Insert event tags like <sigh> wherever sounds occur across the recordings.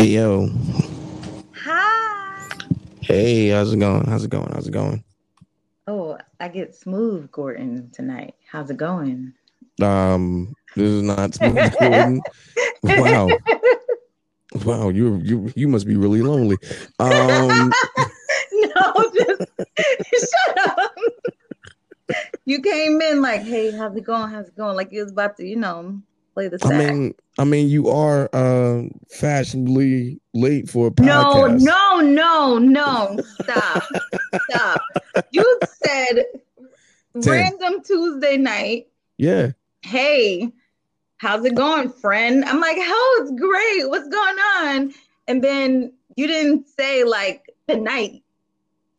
Hey yo. Hi. Hey, how's it going? How's it going? How's it going? Oh, I get smooth Gordon tonight. How's it going? Um, this is not smooth <laughs> Gordon. Wow. Wow, you you you must be really lonely. Um <laughs> no, just <laughs> shut up. you came in like, hey, how's it going? How's it going? Like you was about to, you know, play the I mean I mean you are uh fashionably late for a podcast. no, no, no. no! Stop. Stop. <laughs> You said random Tuesday night. Yeah. hey, how's it going, friend? I'm like, oh, it's great. What's going on? And then you didn't say like tonight.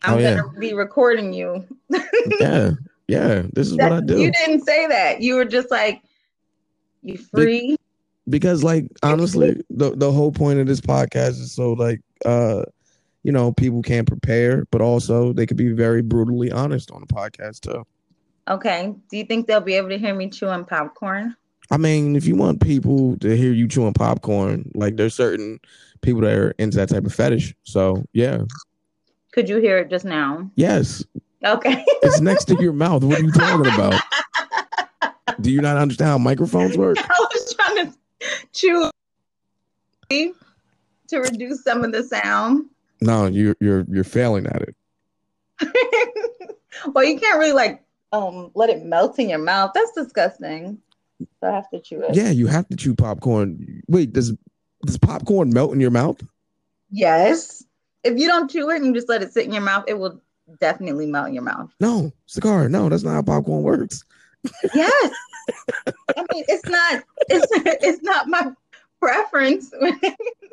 I'm Oh, yeah. gonna be recording you. <laughs> Yeah. Yeah. This is what I do. You didn't say that. You were just like, you free? because like honestly the the whole point of this podcast is so like uh you know people can prepare but also they could be very brutally honest on the podcast too Okay. Do you think they'll be able to hear me chewing popcorn? i mean if you want people to hear you chewing popcorn like there's certain people that are into that type of fetish so yeah Could you hear it just now? yes Okay. it's next to <laughs> your mouth what are you talking about <laughs> do you not understand how microphones work <laughs> I was trying to chew to reduce some of the sound. no you're you're you're failing at it <laughs> well, you can't really like um let it melt in your mouth. That's disgusting. So I have to chew it. yeah you have to chew popcorn wait does does popcorn melt in your mouth Yes. If you don't chew it and you just let it sit in your mouth, it will definitely melt in your mouth. No, cigar. No, that's not how popcorn works. <laughs> Yes. I mean, it's not. It's it's not my preference, <laughs>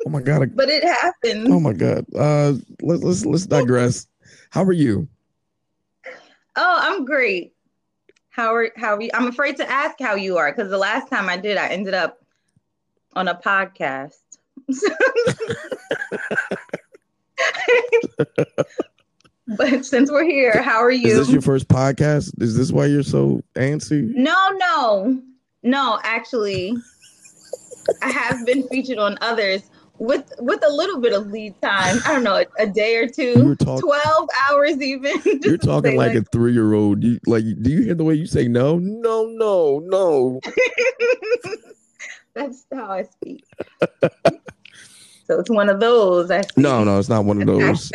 Oh my god. but it happens. Oh my god. Uh, let's let's let's digress. How are you? Oh, I'm great. How are how are you? I'm afraid to ask how you are because the last time I did, I ended up on a podcast. <laughs> <laughs> but since we're here, how are you? Is this your first podcast? Is this why you're so antsy? no, no, no. Actually, I have been featured on others with with a little bit of lead time. I don't know, a, a day or two, talking. twelve hours even. <laughs> You're talking say, like a three year old. You like? Do you hear the way you say no? No, no, no. <laughs> That's how I speak. <laughs> so it's one of those. I. No, no. It's not one of those.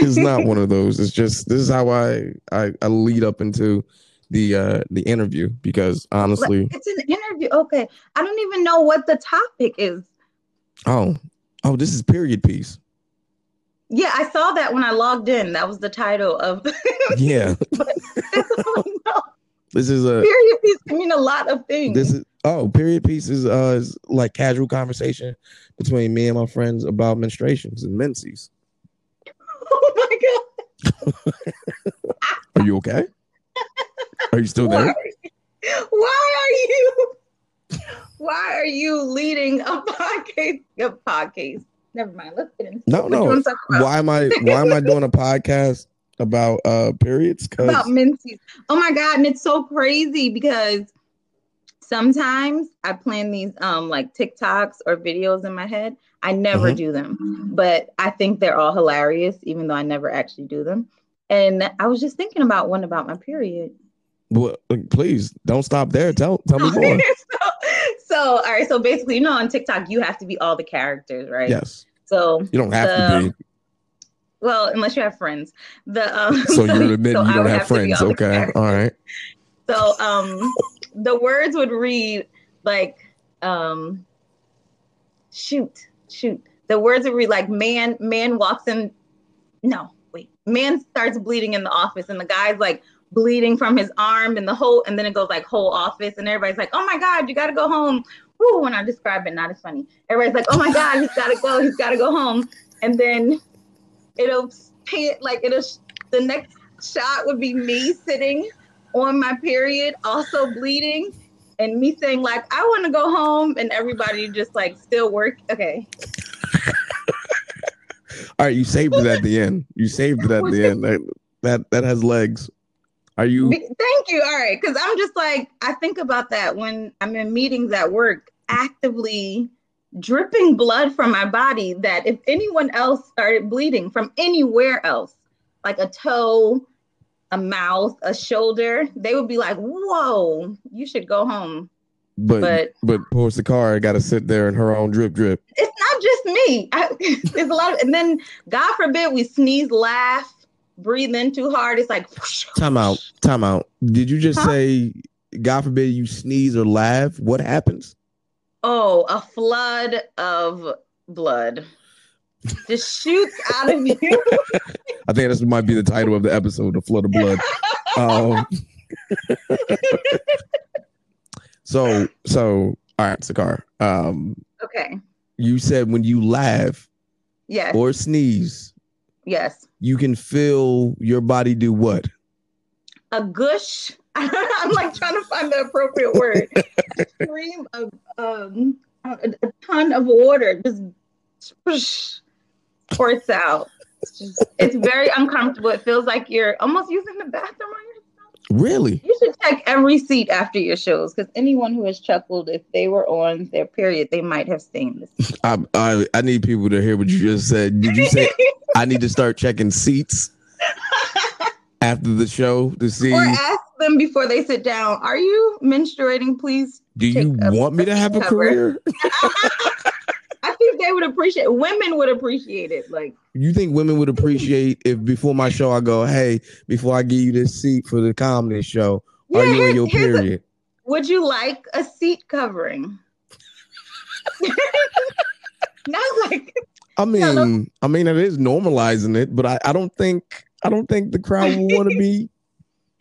I. It's not one of those. It's just this is how I I, I lead up into the uh the interview because honestly, It's an interview. Okay. I don't even know what the topic is. oh oh, this is period piece. Yeah, I saw that when I logged in. That was the title of <laughs> Yeah, <laughs> this is a period piece can mean a lot of things. This is oh, period piece is uh is like casual conversation between me and my friends about menstruations and menses. <laughs> Are you okay? Are you still there? why are you why are you leading a podcast a podcast? Never mind. Let's get into No, no. about. Why am I why am I doing a podcast about uh periods? about Because menses. Oh my god, and it's so crazy because sometimes I plan these um like TikToks or videos in my head. I never Mhm. do them, but I think they're all hilarious, even though I never actually do them. And I was just thinking about one about my period. well, please don't stop there. Tell tell me <laughs> more. so, so all right, so basically, you know, on TikTok, you have to be all the characters, right? Yes, So you don't have to be. well, unless you have friends. The um, So you're <laughs> admitting so you don't have to friends. Okay, all right. So um the words would read like um shoot, shoot. The words read like man, man walks in no, wait. Man starts bleeding in the office and the guy's like bleeding from his arm and the whole and then it goes like whole office and everybody's like, "Oh my god, you got to go home." Woo, when I describe it not as funny. Everybody's like, "Oh my god, he's got to go. He's got to go home." And then it'll pay it like it'll the next shot would be me sitting on my period, also bleeding, and me saying like, "I want to go home," and everybody just like still work. Okay, <laughs> All right, you saved it at the end. You saved it at the end. That that, that has legs. Are you? Thank you. All right, because I'm just like I think about that when I'm in meetings at work, actively dripping blood from my body that if anyone else started bleeding from anywhere else, like a toe, a mouth, a shoulder, they would be like, "Whoa, you should go home." But but, But poor Sakara got to sit there in her own drip drip. it's not just me. I, <laughs> there's a lot of, and then God forbid we sneeze, laugh, breathe in too hard. It's like whoosh, <laughs> Time out. Time out. Did you just Huh? say, God forbid you sneeze or laugh? What happens? Oh, a flood of blood just shoots out of you. <laughs> I think this might be the title of the episode, "The Flood of Blood." Um, <laughs> so, so all right, Sakar. Um, okay. you said when you laugh Yes. or sneeze, yes. you can feel your body do what? A gush. <laughs> I'm like trying to find the appropriate word. A stream of um a, a ton of water just squirts out. It's just it's very uncomfortable. It feels like you're almost using the bathroom on yourself. Really? You should check every seat after your shows because anyone who has chuckled, if they were on their period, they might have seen this. I, I I need people to hear what you just said. Did you say I need to start checking seats <laughs> after the show to see? or ask them before they sit down, are you menstruating? Please. Do you want me to have a cover. career? <laughs> They would appreciate women would appreciate it. Like You think women would appreciate if before my show I go, hey, before I give you this seat for the comedy show, are you on your here's a- period? would you like a seat covering? <laughs> Not like I mean, Hello? I mean it is normalizing it, but I, I don't think I don't think the crowd will want to be.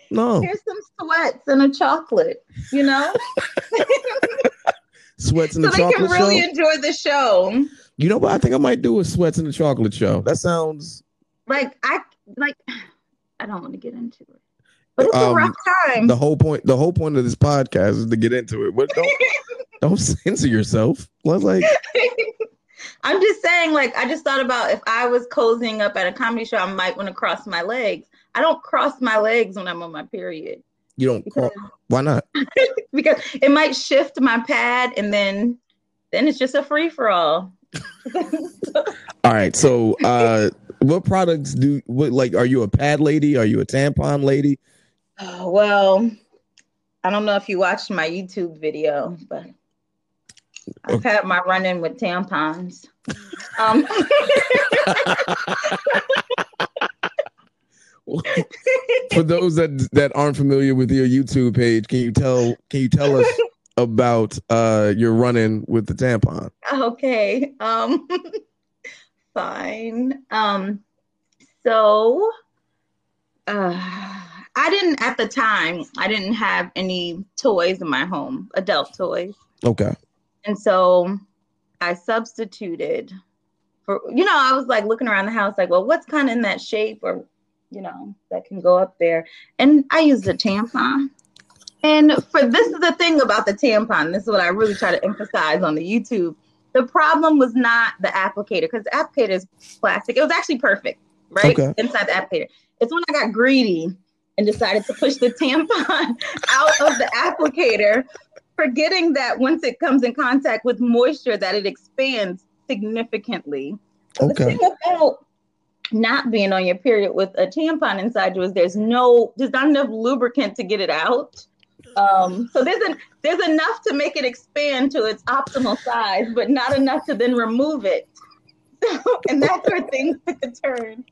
No, <laughs> here's some sweats and a chocolate, you know? <laughs> sweats in so the they can chocolate really show. enjoy the show. You know what? I think I might do a sweats in the chocolate show. That sounds. Like I like I don't want to get into it. But it's a Um, rough time. The whole point. The whole point of this podcast is to get into it. But don't <laughs> don't censor yourself. Let's like <laughs> I'm just saying, like, I just thought about if I was cozying up at a comedy show, I might want to cross my legs. I don't cross my legs when I'm on my period you don't. because, Call, why not? <laughs> because it might shift my pad and then then it's just a free for all. <laughs> All right. So, uh, what products do? What like? Are you a pad lady? Are you a tampon lady? Oh, well, I don't know if you watched my YouTube video, but I've had my run in with tampons. <laughs> Um, <laughs> For those that that aren't familiar with your YouTube page, can you tell can you tell us <laughs> about uh your run-in with the tampon? okay. Um, <laughs> fine. Um, so, uh, I didn't at the time. I didn't have any toys in my home, adult toys, Okay. and so I substituted for. You know, I was like looking around the house, like, well, what's kind of in that shape, or you know, that can go up there, and I used a tampon. And for this is the thing about the tampon. This is what I really try to emphasize on the YouTube. The problem was not the applicator because the applicator is plastic. It was actually perfect, right? Okay. Inside the applicator. It's when I got greedy and decided to push the tampon <laughs> out of the applicator, forgetting that once it comes in contact with moisture, that it expands significantly. So The Okay. thing about not being on your period with a tampon inside you is there's no there's not enough lubricant to get it out. Um, so there's an there's enough to make it expand to its optimal size, but not enough to then remove it. <laughs> and that's where things took a turn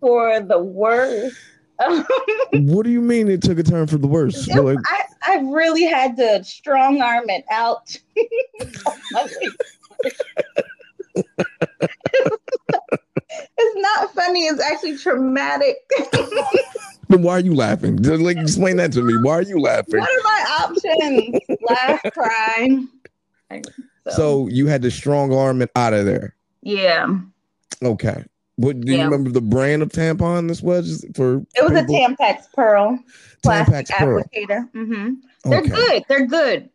for the worse. <laughs> What do you mean it took a turn for the worse? it- Like, I, I really had to strong arm it out. <laughs> it's not funny, it's actually traumatic. <laughs> then why are you laughing? Just, Like, explain that to me. Why are you laughing? What are my options? Laugh, cry. So, So you had the strong arm it out of there. yeah, Okay. What do you remember the brand of tampon this was for? it was a people? Tampax Pearl plastic Tampax Pearl. applicator. hmm They're Okay. good. They're good.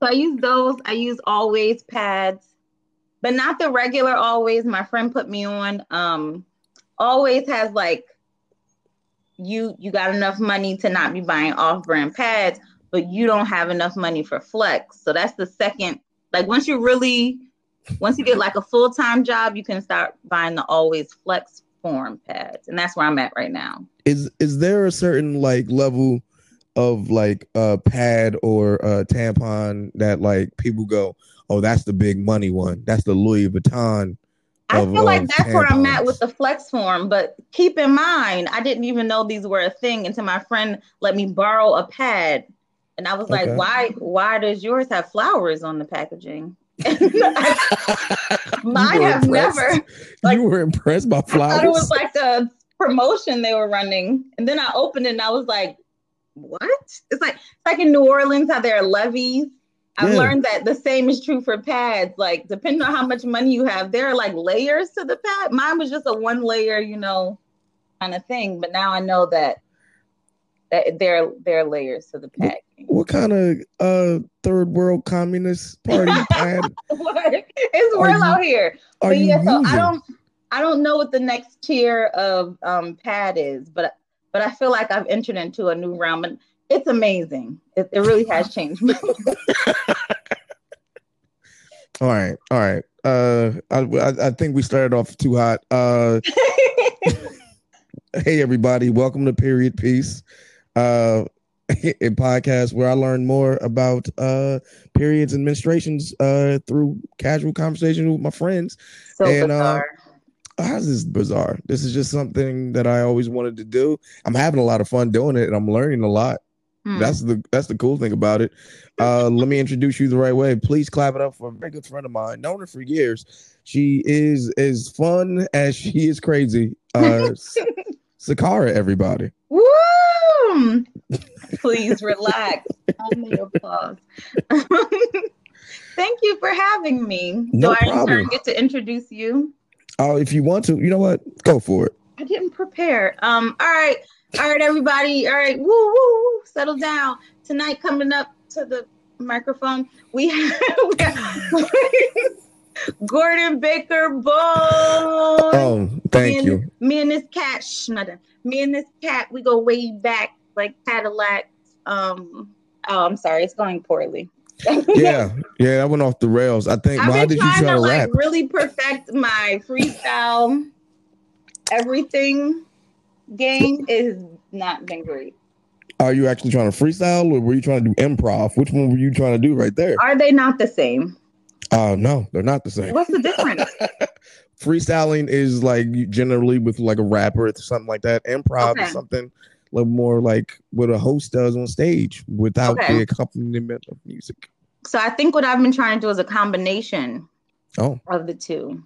So I use those. I use always pads, but not the regular always. My friend put me on. Um, always has like you you got enough money to not be buying off-brand pads, but you don't have enough money for flex. So that's the second. Like once you really once you get like a full time job, you can start buying the always flex form pads, and that's where I'm at right now. Is is there a certain like level of like a pad or a tampon that like people go, oh, that's the big money one. That's the Louis Vuitton. I feel like of that's where I'm at with the flex form, but keep in mind, I didn't even know these were a thing until my friend let me borrow a pad, and I was like, "Why? Why does yours have flowers on the packaging?" <laughs> <laughs> Mine have impressed? never. like- you were impressed by I thought it was like a promotion they were running, and then I opened it and I was like, "What?" It's like it's like in New Orleans how there are levees. I've Yeah. learned that the same is true for pads. Like depending on how much money you have, there are like layers to the pad. Mine was just a one layer, you know, kind of thing. But now I know that that there there are layers to the pad. what kind of uh third world communist party <laughs> pad it's real you- out here. are but you yeah, so? I don't I don't know what the next tier of um pad is, but but I feel like I've entered into a new realm and it's amazing. It, it really has changed me. <laughs> All right, all right. Uh, I, I I think we started off too hot. Uh, <laughs> hey everybody, welcome to Period Piece, uh, <laughs> a podcast where I learn more about uh periods and menstruations uh through casual conversation with my friends. so And, uh, bizarre. How's this bizarre? This is just something that I always wanted to do. I'm having a lot of fun doing it, and I'm learning a lot. Hmm. That's the that's the cool thing about it. Uh, let me introduce you the right way. Please clap it up for a very good friend of mine. Known her for years. She is as fun as she is crazy. Uh, <laughs> Sakara, everybody. Woo! <laughs> Please relax. Applause. <laughs> Thank you for having me. No Do I problem. get to introduce you? Oh, if you want to, you know what? Go for it. I didn't prepare. Um, all right, all right, everybody. All right, woo, woo, woo. Settle down. Tonight, coming up to the microphone, we have, we <laughs> have Gordon Baker Bone. Oh, thank me and, you. Me and this cat, shh. Me and this cat, we go way back like Cadillac. Um, oh, I'm sorry, it's going poorly. <laughs> Yeah, yeah, I went off the rails. I think. I've Why did you try to to like rap? really perfect my freestyle everything game. Has not been great. Are you actually trying to freestyle, or were you trying to do improv? Which one were you trying to do right there? Are they not the same? Uh no, they're not the same. What's the difference? <laughs> freestyling is like generally with like a rapper or something like that. Improv Okay. is something a little more like what a host does on stage without Okay. the accompaniment of music. so I think what I've been trying to do is a combination Oh, of the two,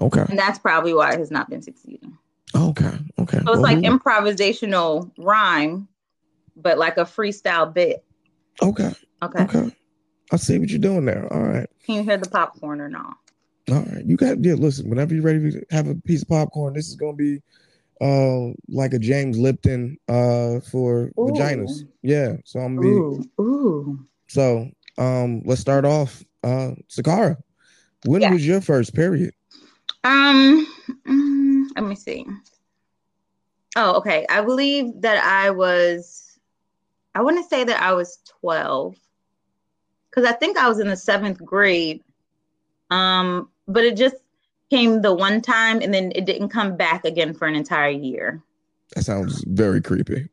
okay, and that's probably why it has not been succeeding. Okay, okay. So it's Well, like who- improvisational rhyme, but like a freestyle bit. okay, Okay. okay. I see what you're doing there. All right, Can you hear the popcorn or not? all right. You got yeah. Listen, whenever you're ready to have a piece of popcorn, this is gonna be uh like a James Lipton uh for Ooh. vaginas. Yeah. So I'm gonna be Ooh, ooh. So um let's start off. Uh Sakara, when Yeah. was your first period? Um, mm, let me see. Oh, okay. I believe that I was, I want to say that I was 12 because I think I was in the seventh grade. Um, but it just came the one time and then it didn't come back again for an entire year. That sounds very creepy.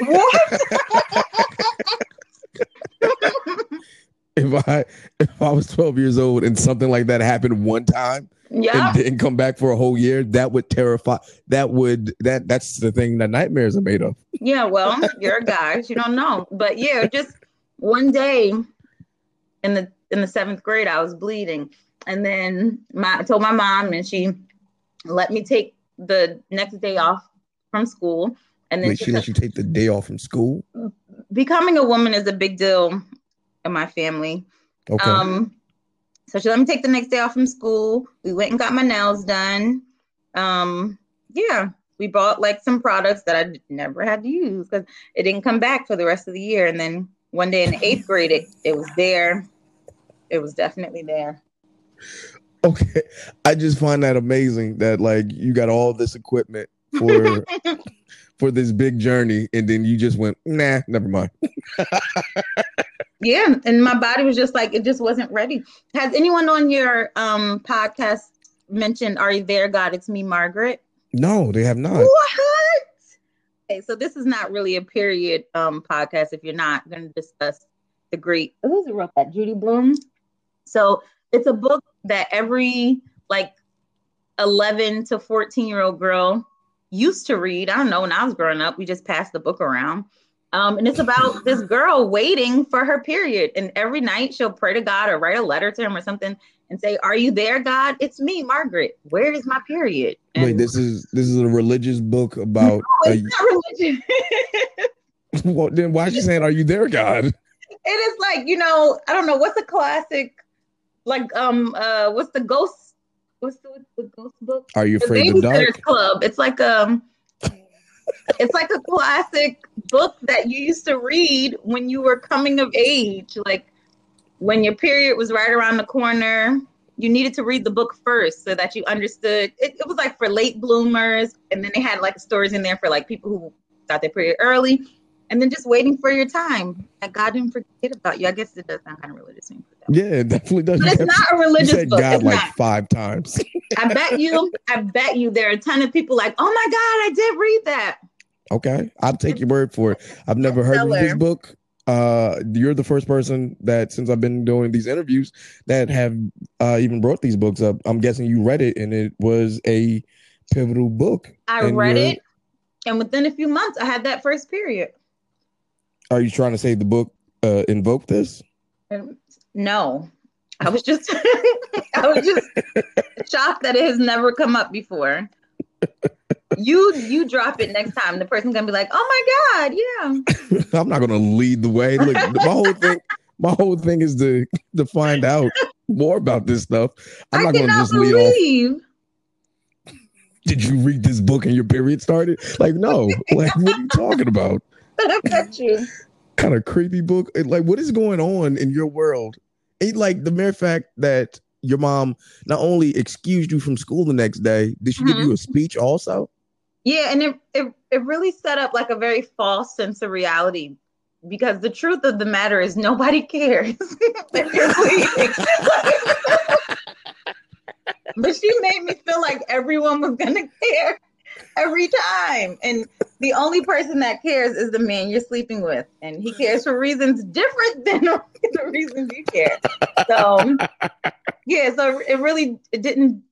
What? <laughs> <laughs> <laughs> If I if I was 12 years old and something like that happened one time yeah. and didn't come back for a whole year, that would terrify that would that that's the thing that nightmares are made of. Yeah, well, you're a guy, you don't know. But yeah, just one day in the in the seventh grade, I was bleeding, and then my I told my mom, and she let me take the next day off from school. And then Like she she let you take the day off from school. becoming a woman is a big deal in my family. Okay. Um, so she let me take the next day off from school. We went and got my nails done. Um, yeah, we bought like some products that I never had to use because it didn't come back for the rest of the year. And then one day in eighth grade, it, it was there. It was definitely there. okay. I just find that amazing that like you got all this equipment for <laughs> for this big journey and then you just went, nah, never mind. <laughs> Yeah, and my body was just like it just wasn't ready. Has anyone on your um podcast mentioned "Are you there, God? It's me, Margaret"? No, they have not. What? Okay, so this is not really a period um podcast. If you're not going to discuss the great who's it wrote that Judy Blume. So it's a book that every like 11 to 14 year old girl used to read. I don't know when I was growing up, we just passed the book around. Um, and it's about this girl waiting for her period. And every night she'll pray to God or write a letter to him or something and say, Are you there, God? It's me, Margaret. Where is my period? And Wait, this is this is a religious book about. no, it's not religion. <laughs> well, then why is she saying, "Are you there, God"? it is like, you know, I don't know, what's a classic like um uh what's the ghost what's the, what's the ghost book? Are you The afraid of the dark? Club. It's like um it's like a classic book that you used to read when you were coming of age. Like when your period was right around the corner, you needed to read the book first so that you understood. It, it was like for late bloomers, and then they had like stories in there for like people who got their period early, and then just waiting for your time. That God didn't forget about you. I guess it does sound kind of religious. when you put it that. Yeah, it definitely does. But it's not a you religious said book. God It's like not. five times. I bet you, I bet you there are a ton of people like, oh my God, I did read that. Okay, I'll take your word for it. I've never heard of this book. Uh, you're the first person that since I've been doing these interviews that have uh, even brought these books up. I'm guessing you read it and it was a pivotal book. I read it, and within a few months, I had that first period. Are you trying to say the book uh, invoked this? And no, I was just, <laughs> I was just <laughs> shocked that it has never come up before. You you drop it next time, the person's gonna be like, "Oh my god, yeah." <laughs> I'm not to lead the way. Look, my whole thing, my whole thing is to to find out more about this stuff. I'm I not cannot just lead off. Did you read this book and your period started? Like, no. <laughs> Like, what are you talking about? <laughs> I bet you. kind of creepy book. Like, what is going on in your world? It, like the mere fact that your mom not only excused you from school the next day, did she give Mhm. you a speech also? Yeah, and it, it it really set up like a very false sense of reality because the truth of the matter is nobody <laughs> cares bleeding. <laughs> but she made me feel like everyone was gonna care every time. And the only person that cares is the man you're sleeping with. And he cares for reasons different than <laughs> the reasons you care. So yeah, so it really it didn't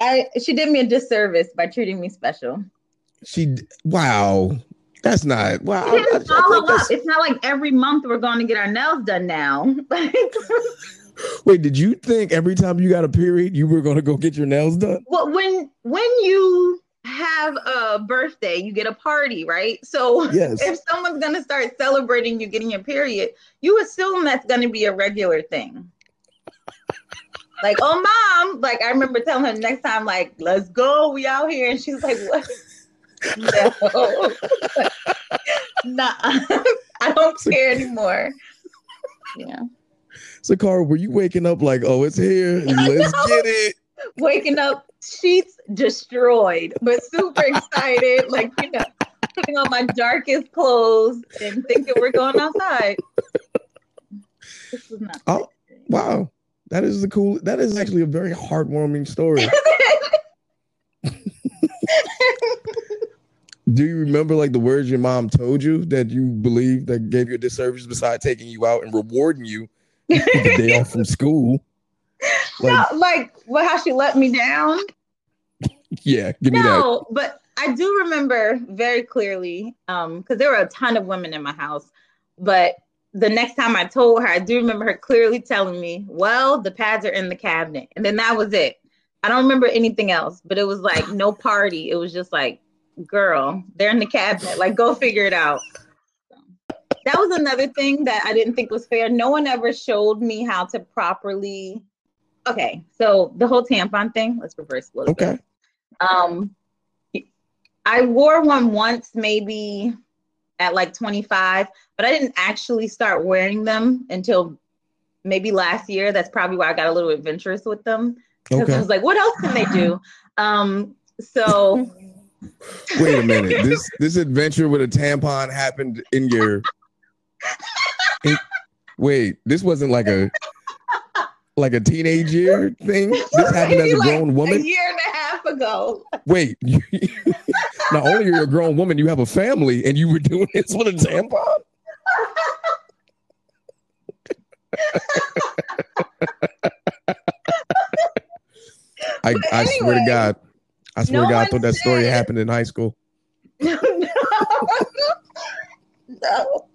I she did me a disservice by treating me special. She, wow, that's not wow. I- I- I follow up. It's not like every month we're going to get our nails done now. <laughs> Wait, did you think every time you got a period, you were going to go get your nails done? well, when when you have a birthday, you get a party, right? So Yes. if someone's gonna start celebrating you getting your period, you assume that's gonna be a regular thing. Like, oh mom, like I remember telling her next time, like, let's go, we out here. And she's like, What? No. <laughs> nah, I don't care anymore. Yeah. So, Carl, were you waking up like, oh, it's here? <laughs> Let's get it. Waking up, sheets destroyed, but super excited, like you know, putting on my darkest clothes and thinking we're going outside. This was not Oh, Wow. That is the cool. That is actually a very heartwarming story. <laughs> Do you remember like the words your mom told you that you believe that gave you a disservice beside taking you out and rewarding you the day off from school? Like, <laughs> no, like well, how she let me down. yeah, give me that. No, but I do remember very clearly, um, because there were a ton of women in my house. But the next time I told her, I do remember her clearly telling me, "Well, the pads are in the cabinet," and then that was it. I don't remember anything else, but it was like no party. It was just like, "Girl, they're in the cabinet. Like, go figure it out." So, that was another thing that I didn't think was fair. No one ever showed me how to properly. Okay, so the whole tampon thing. Let's reverse a little bit. Okay. Um, I wore one once, maybe at like 25, but I didn't actually start wearing them until maybe last year. That's probably why I got a little adventurous with them because I was like, what else can they do? Um, so Wait a minute. This this adventure with a tampon happened in your. in- Wait, this wasn't like a like a teenage year thing. This <laughs> happened as a like woman. A year and a half ago. Wait, you, <laughs> not only are you a grown woman, you have a family, and you were doing this with a tampon. <laughs> I, But I swear to God, I swear no to God, I thought that story said- happened in high school. <laughs> no. no.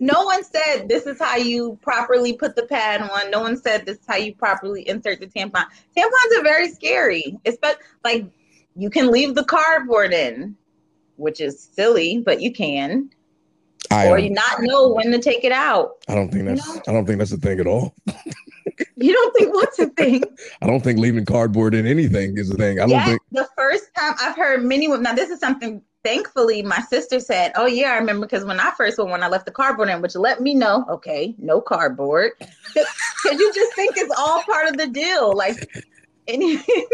No one said this is how you properly put the pad on. No one said this is how you properly insert the tampon. Tampons are very scary. Especially like you can leave the cardboard in, which is silly, but you can. I, or you not know when to take it out. I don't think that's No. I don't think that's a thing at all. <laughs> You don't think what's a thing? <laughs> I don't think leaving cardboard in anything is a thing. I don't yeah, think the first time I've heard many women. Now, this is something. Thankfully, my sister said, "Oh yeah, I remember because when I first went, when I left the cardboard in, which let me know, okay, no cardboard, <laughs> because you just think it's all part of the deal, like anything,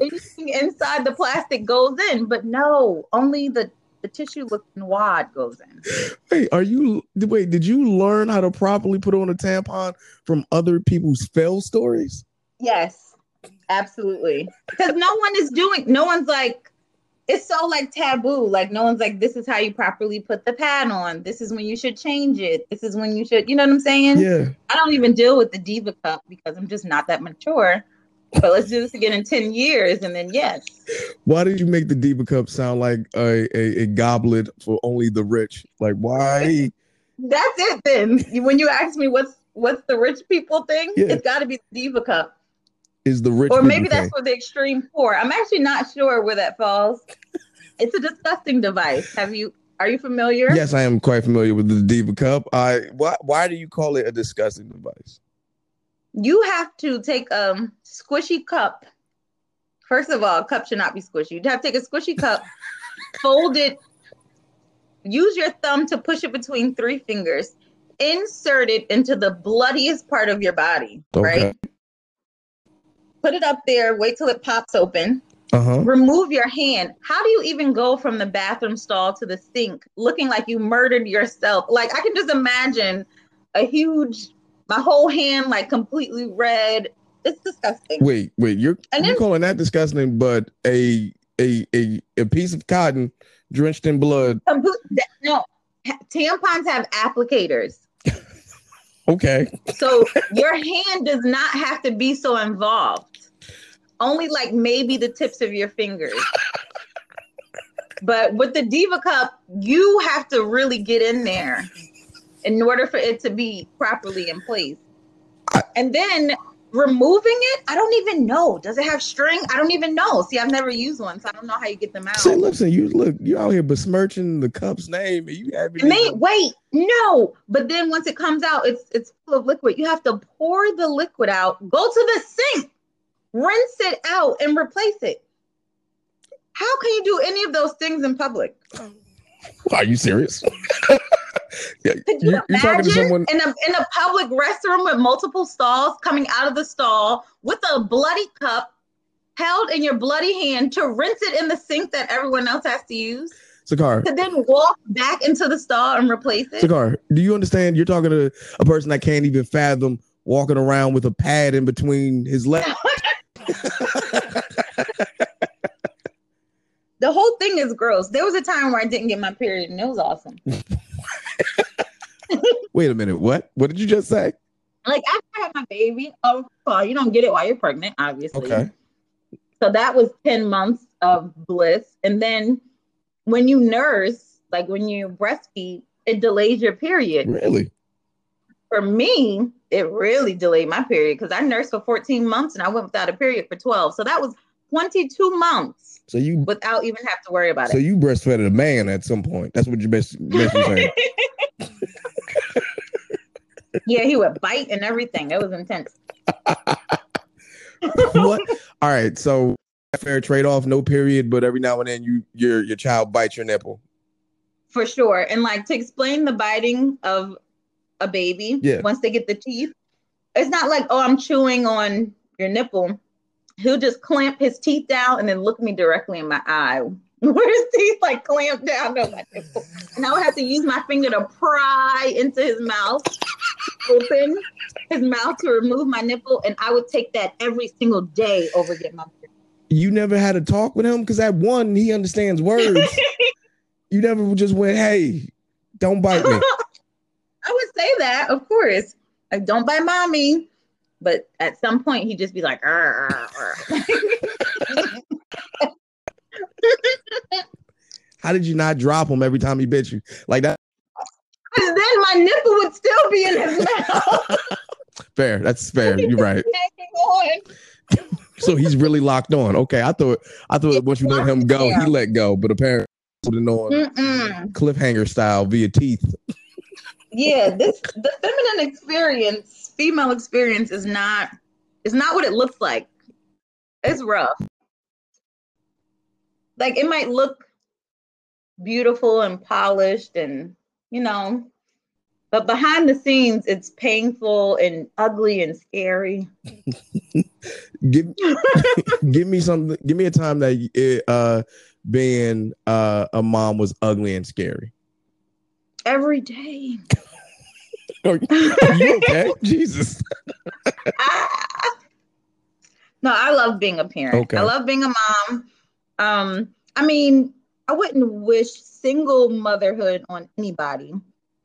anything inside the plastic goes in, but no, only the the tissue looking wad goes in. Wait, are you wait, did you learn how to properly put on a tampon from other people's fail stories? Yes, absolutely. Because no one is doing, no one's like, it's so like taboo. Like, no one's like, this is how you properly put the pad on. This is when you should change it. This is when you should, you know what I'm saying? Yeah. I don't even deal with the Diva Cup because I'm just not that mature. But let's do this again in 10 years. And then, yes. Why did you make the Diva Cup sound like a, a, a goblet for only the rich? Like why? That's it then. When you ask me what's what's the rich people thing, Yeah. it's got to be the Diva Cup. is the rich or maybe that's thing? for the extreme poor. I'm actually not sure where that falls. It's a disgusting device. Have you? Are you familiar? Yes, I am quite familiar with the Diva Cup. I why why do you call it a disgusting device? You have to take a um, squishy cup. First of all, a cup should not be squishy. You have to take a squishy cup, <laughs> fold it, use your thumb to push it between three fingers, insert it into the bloodiest part of your body. Okay. Right. Put it up there. Wait till it pops open. Uh-huh. remove your hand. How do you even go from the bathroom stall to the sink looking like you murdered yourself? Like I can just imagine a huge, my whole hand like completely red. It's disgusting. Wait, wait, you're And you're then- calling that disgusting, but a a a a piece of cotton drenched in blood. No, tampons have applicators. <laughs> Okay. So your hand does not have to be so involved. Only like maybe the tips of your fingers. <laughs> But with the Diva Cup, you have to really get in there in order for it to be properly in place. And then removing it, I don't even know. Does it have string? I don't even know. See, I've never used one, so I don't know how you get them out. Say, listen, you look, you out here besmirching the cup's name, and you. And they wait, no. But then once it comes out, it's it's full of liquid. You have to pour the liquid out, go to the sink, rinse it out, and replace it. How can you do any of those things in public? Oh, Are you serious? <laughs> yeah, Could you you, you're talking to someone. in a in a public restroom with multiple stalls coming out of the stall with a bloody cup held in your bloody hand to rinse it in the sink that everyone else has to use, Sakar, to then walk back into the stall and replace it? Sakar, do you understand? You're talking to a person that can't even fathom walking around with a pad in between his legs. <laughs> <laughs> The whole thing is gross. There was a time where I didn't get my period, and it was awesome. <laughs> Wait a minute. What? What did you just say? Like after I had my baby, oh, well, you don't get it while you're pregnant, obviously. Okay. So that was 10 months of bliss. And then when you nurse, like when you breastfeed, it delays your period. Really? For me, it really delayed my period because I nursed for 14 months and I went without a period for 12. So that was 22 months So you without even have to worry about so it. So you breastfed a man at some point. That's what you're bas- <laughs> basically saying. <laughs> yeah, he would bite and everything. It was intense. <laughs> what? All right. So fair trade off, no period, but every now and then you your your child bites your nipple. For sure. And like to explain the biting of a baby Yeah. once they get the teeth, it's not like, oh, I'm chewing on your nipple. He'll just clamp his teeth down and then look me directly in my eye. <laughs> Where his teeth like clamp down on my nipple. And I would have to use my finger to pry into his mouth open his mouth to remove my nipple, and I would take that every single day over get my. You never had a talk with him because at one he understands words. <laughs> you never just went, "Hey, don't bite me." <laughs> I would say that, of course. Like, don't bite mommy. But at some point, he'd just be like, "Arr, arr, arr." <laughs> How did you not drop him every time he bit you? Like that. <laughs> And then my nipple would still be in his mouth. <laughs> Fair. That's fair. You're right. So he's really locked on. Okay, I thought I thought once you let him go, he let go, but apparently holding on Mm-mm. cliffhanger style via teeth. Yeah, this the feminine experience, female experience is not is not what it looks like. It's rough. Like it might look beautiful and polished and you know, but behind the scenes it's painful and ugly and scary. <laughs> Give <laughs> give me something. Give me a time that it, uh being uh a mom was ugly and scary. Every day. <laughs> Are you, are you okay? <laughs> Jesus. <laughs> No, I love being a parent. Okay. I love being a mom. Um, I mean, I wouldn't wish single motherhood on anybody.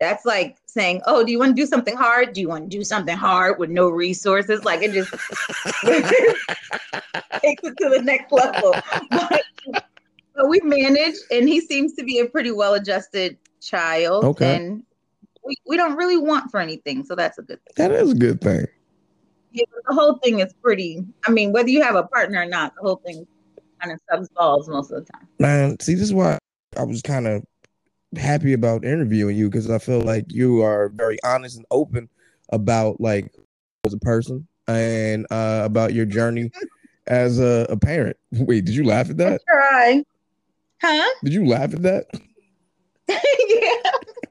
That's like saying, "Oh, do you want to do something hard? Do you want to do something hard with no resources?" Like it just takes it to the next level. But, but we manage, and he seems to be a pretty well-adjusted child. Okay. And we, we don't really want for anything, so that's a good thing. That is a good thing. Yeah, the whole thing is pretty. I mean, whether you have a partner or not, the whole thing kind of subs balls most of the time. Man, see, this is why I was kind of happy about interviewing you because I feel like you are very honest and open about like as a person and uh about your journey as a, a parent. <laughs> Wait, did you laugh at that? Try, huh? Did you laugh at that? <laughs>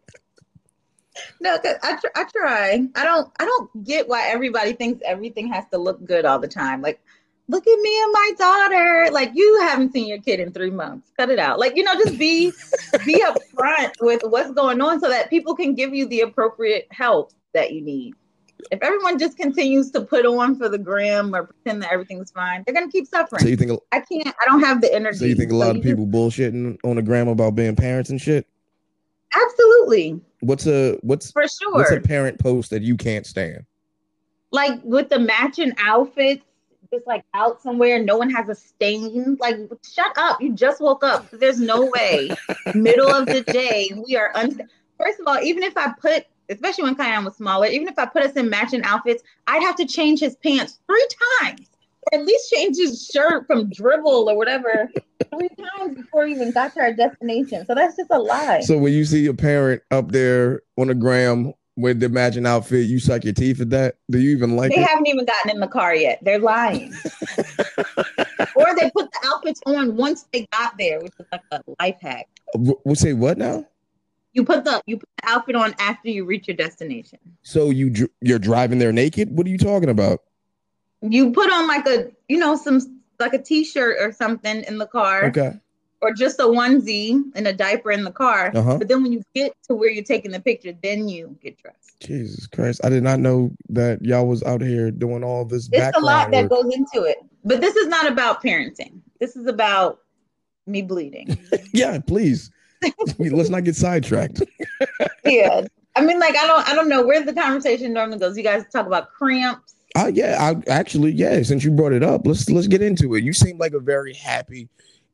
No, 'cause I tr- I try. I don't I don't get why everybody thinks everything has to look good all the time. Like, look at me and my daughter. Like, you haven't seen your kid in three months. Cut it out. Like, you know, just be be <laughs> upfront with what's going on so that people can give you the appropriate help that you need. If everyone just continues to put on for the gram or pretend that everything's fine, they're gonna keep suffering. So you think I can't. I don't have the energy. so you think a lot of you just- people bullshitting on the gram about being parents and shit? Absolutely, What's a what's for sure? what's a parent post that you can't stand? like with the matching outfits, just like out somewhere, no one has a stain. Like, shut up! You just woke up. There's no way. Middle of the day, we are un. First of all, even if I put, especially when Kian was smaller, even if I put us in matching outfits, I'd have to change his pants three times, or at least change his shirt from dribble or whatever three times before we even got to our destination. So that's just a lie. So when you see a parent up there on the gram with the matching outfit, you suck your teeth at that? Do you even like They it? haven't even gotten in the car yet. They're lying. <laughs> or they put the outfits on once they got there, which is like a life hack. W- We say what now? You put the you put the outfit on after you reach your destination. So you you're driving there naked? What are you talking about? You put on like a you know some like a t-shirt or something in the car, Okay. or just a onesie and a diaper in the car. Uh-huh. But then when you get to where you're taking the picture, then you get dressed. Jesus Christ! I did not know that y'all was out here doing all this It's a lot that work. goes into it. But this is not about parenting. This is about me bleeding. <laughs> yeah, please. Let's not get sidetracked. <laughs> yeah. I mean, like I don't I don't know where the conversation normally goes. You guys talk about cramps. Uh, yeah, I actually, yeah. Since you brought it up, let's let's get into it. You seem like a very happy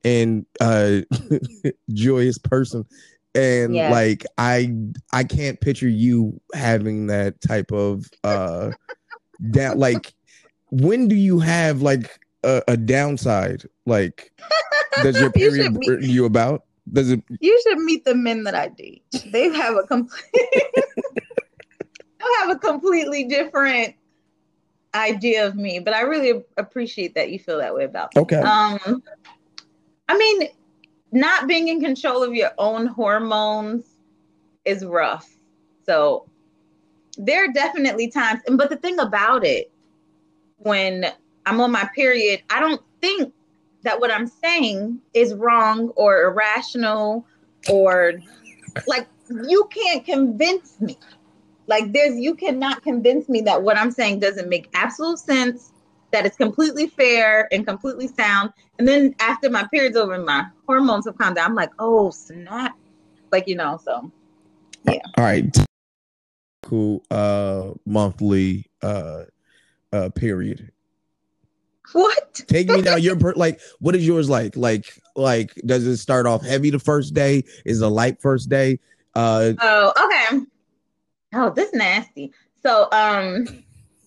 and uh <laughs> joyous person, and Yeah. like I I can't picture you having that type of uh down. Like, when do you have like a, a downside? Like, does your <laughs> You period meet- burden you about? Does it? You should meet the men that I date. They have a complete <laughs> they have a completely different idea of me, but I really appreciate that you feel that way about me. Okay. Um I mean, not being in control of your own hormones is rough. So there are definitely times, and but the thing about it, when I'm on my period, I don't think that what I'm saying is wrong or irrational or like you can't convince me. Like there's you cannot convince me that what I'm saying doesn't make absolute sense, that it's completely fair and completely sound. And then after my period's over and my hormones have calmed down, I'm like, oh snap. Like, you know, so yeah. All right. Cool. Uh, monthly. Uh, uh, period. what? Take me down. Your per- like, what is yours like? Like, like, does it start off heavy the first day? Is it a light first day? Uh, Oh, okay. Oh, this nasty. So, um,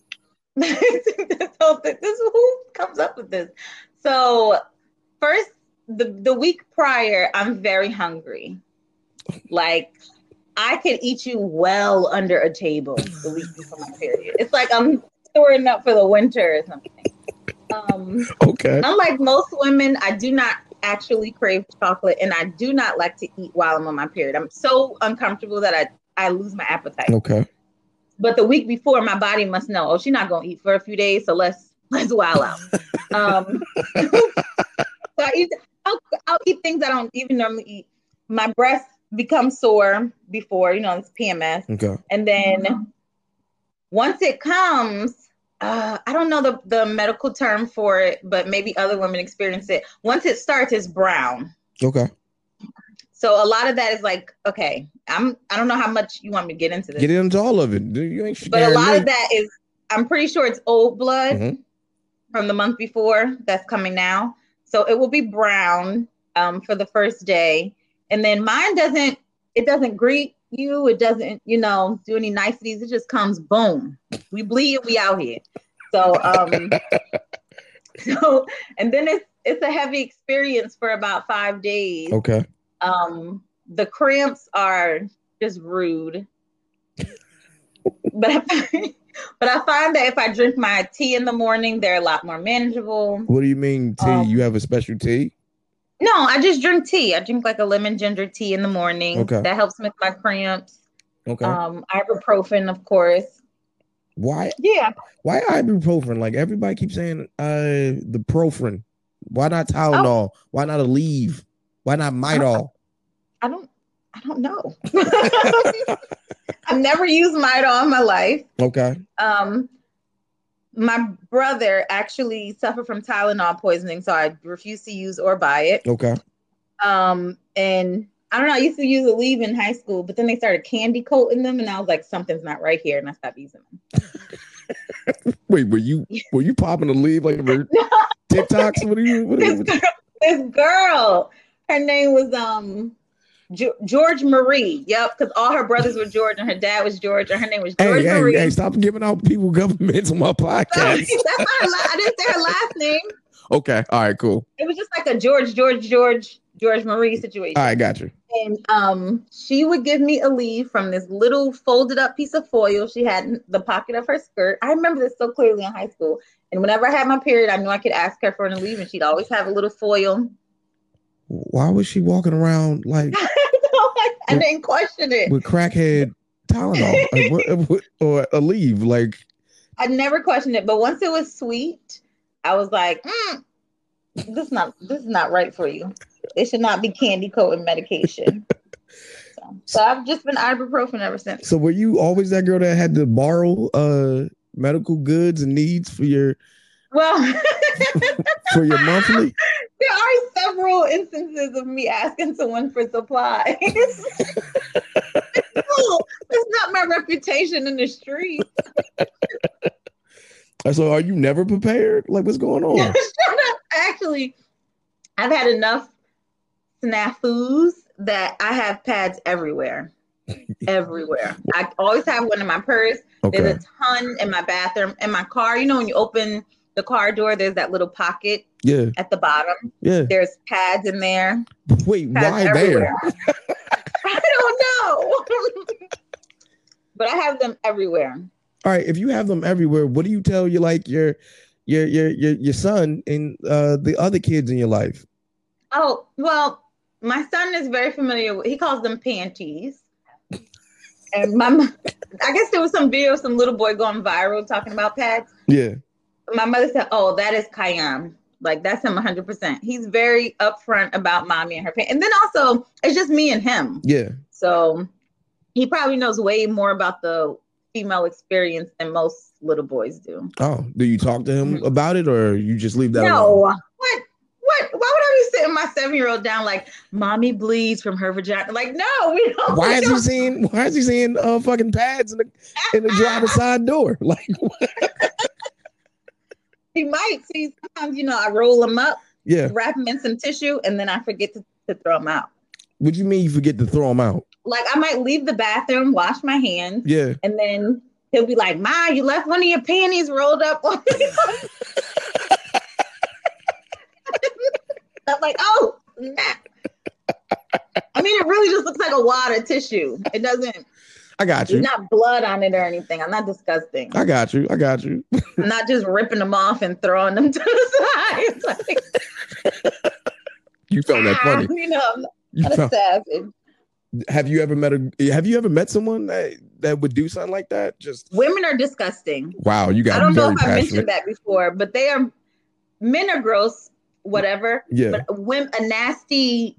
<laughs> this whole thing, this who comes up with this? So, first, the the week prior, I'm very hungry. Like, I could eat you well under a table the week before my period. It's like I'm storing up for the winter or something. Um, okay. Unlike most women, I do not actually crave chocolate and I do not like to eat while I'm on my period. I'm so uncomfortable that I, I lose my appetite. Okay. But the week before, my body must know, oh, she's not gonna eat for a few days, so let's let's wow out. <laughs> um, <laughs> so I eat, I'll, I'll eat things I don't even normally eat. My breast becomes sore before, you know, it's PMS. Okay. And then once it comes, uh, I don't know the, the medical term for it, but maybe other women experience it. Once it starts, it's brown. Okay. So a lot of that is like, okay, I'm I don't know how much you want me to get into this, Get into all of it. You ain't but a lot me. of that is I'm pretty sure it's old blood Mhm. from the month before that's coming now. So it will be brown um, for the first day, and then mine doesn't. It doesn't greet you. It doesn't, you know, do any niceties. It just comes boom. We bleed. We out here. So um, <laughs> so and then it's it's a heavy experience for about five days. Okay. Um, the cramps are just rude. but I find, <laughs> but I find that if I drink my tea in the morning, they're a lot more manageable. What do you mean tea? Um, you have a special tea? No, I just drink tea. I drink like a lemon ginger tea in the morning. Okay. That helps with my cramps. Okay. Um, ibuprofen, of course. why? Yeah. Why ibuprofen? Like everybody keeps saying, uh, the Profren. Why not Oh. Tylenol? Why not Aleve? Why not Midol? I don't I don't know. <laughs> I've never used Midol in my life. Okay. Um, my brother actually suffered from Tylenol poisoning, so I refuse to use or buy it. Okay. Um, and I don't know, I used to use Aleve in high school, but then they started candy coating them, and I was like, something's not right here, and I stopped using them. <laughs> Wait, were you were you popping Aleve like <laughs> TikToks? What are you? What are this, you girl, this girl, her name was um Jo- George Marie. Yep, because all her brothers were George, and her dad was George, and her name was George hey, hey, Marie. hey, stop giving out people governments on my <laughs> podcast. that's not her la- I didn't say her last name. okay. All right, cool. It was just like a George, George, George, George Marie situation. All right, got you. And um, she would give me Aleve from this little folded up piece of foil she had in the pocket of her skirt. I remember this so clearly in high school. And whenever I had my period, I knew I could ask her for an Aleve, and she'd always have a little foil. Why was she walking around like <laughs> I didn't question it. with crackhead Tylenol <laughs> like, what, what, or Aleve? Like, I never questioned it. But once it was sweet, I was like, mm, "This not this is not right for you. It should not be candy coated medication." <laughs> so, so I've just been ibuprofen ever since. so were you always that girl that had to borrow uh medical goods and needs for your Well, <laughs> for your monthly? there are several instances of me asking someone for supplies. <laughs> no, that's not my reputation in the street. <laughs> So are you never prepared? Like, what's going on? Actually, I've had enough snafus that I have pads everywhere. everywhere. I always have one in my purse. Okay. There's a ton in my bathroom. In my car, you know, when you open the car door, there's that little pocket Yeah. at the bottom. Yeah. There's pads in there. Wait, Pads why everywhere. there? <laughs> I don't know. <laughs> but I have them everywhere. All right. If you have them everywhere, what do you tell your like your your your your, your son and uh the other kids in your life? Oh, well, my son is very familiar with, he calls them panties. And my, I guess there was some video some little boy going viral talking about pads. Yeah. My mother said, "Oh, that is Kayam. Like that's him 100. percent He's very upfront about mommy and her pain. And then also, it's just me and him. Yeah. So he probably knows way more about the female experience than most little boys do. Oh, do you talk to him Mhm. about it, or you just leave that? No, alone? what? What? Why would I be sitting my seven year old down like, mommy bleeds from her vagina? Like, no, we don't. Why we is he <laughs> seeing? Why is he seeing uh, fucking pads in the in the <laughs> driver's side door? Like, He might see. Sometimes, you know, I roll them up, yeah. wrap them in some tissue, and then I forget to, to throw them out. What do you mean you forget to throw them out? Like, I might leave the bathroom, wash my hands, Yeah. and then he'll be like, "Ma, you left one of your panties rolled up on me." <laughs> I'm like, "Oh, snap." I mean, it really just looks like a wad of tissue. It doesn't. I got There's you. not blood on it or anything. I'm not disgusting. I got you. I got you. <laughs> I'm not just ripping them off and throwing them <laughs> to the side. <laughs> Like, You found that funny. You know, I'm You not found, savage. have you ever met a? Have you ever met someone that that would do something like that? Just Women are disgusting. wow, you got I don't know if I mentioned that before, but they are men are gross, whatever. Yeah. But a, a nasty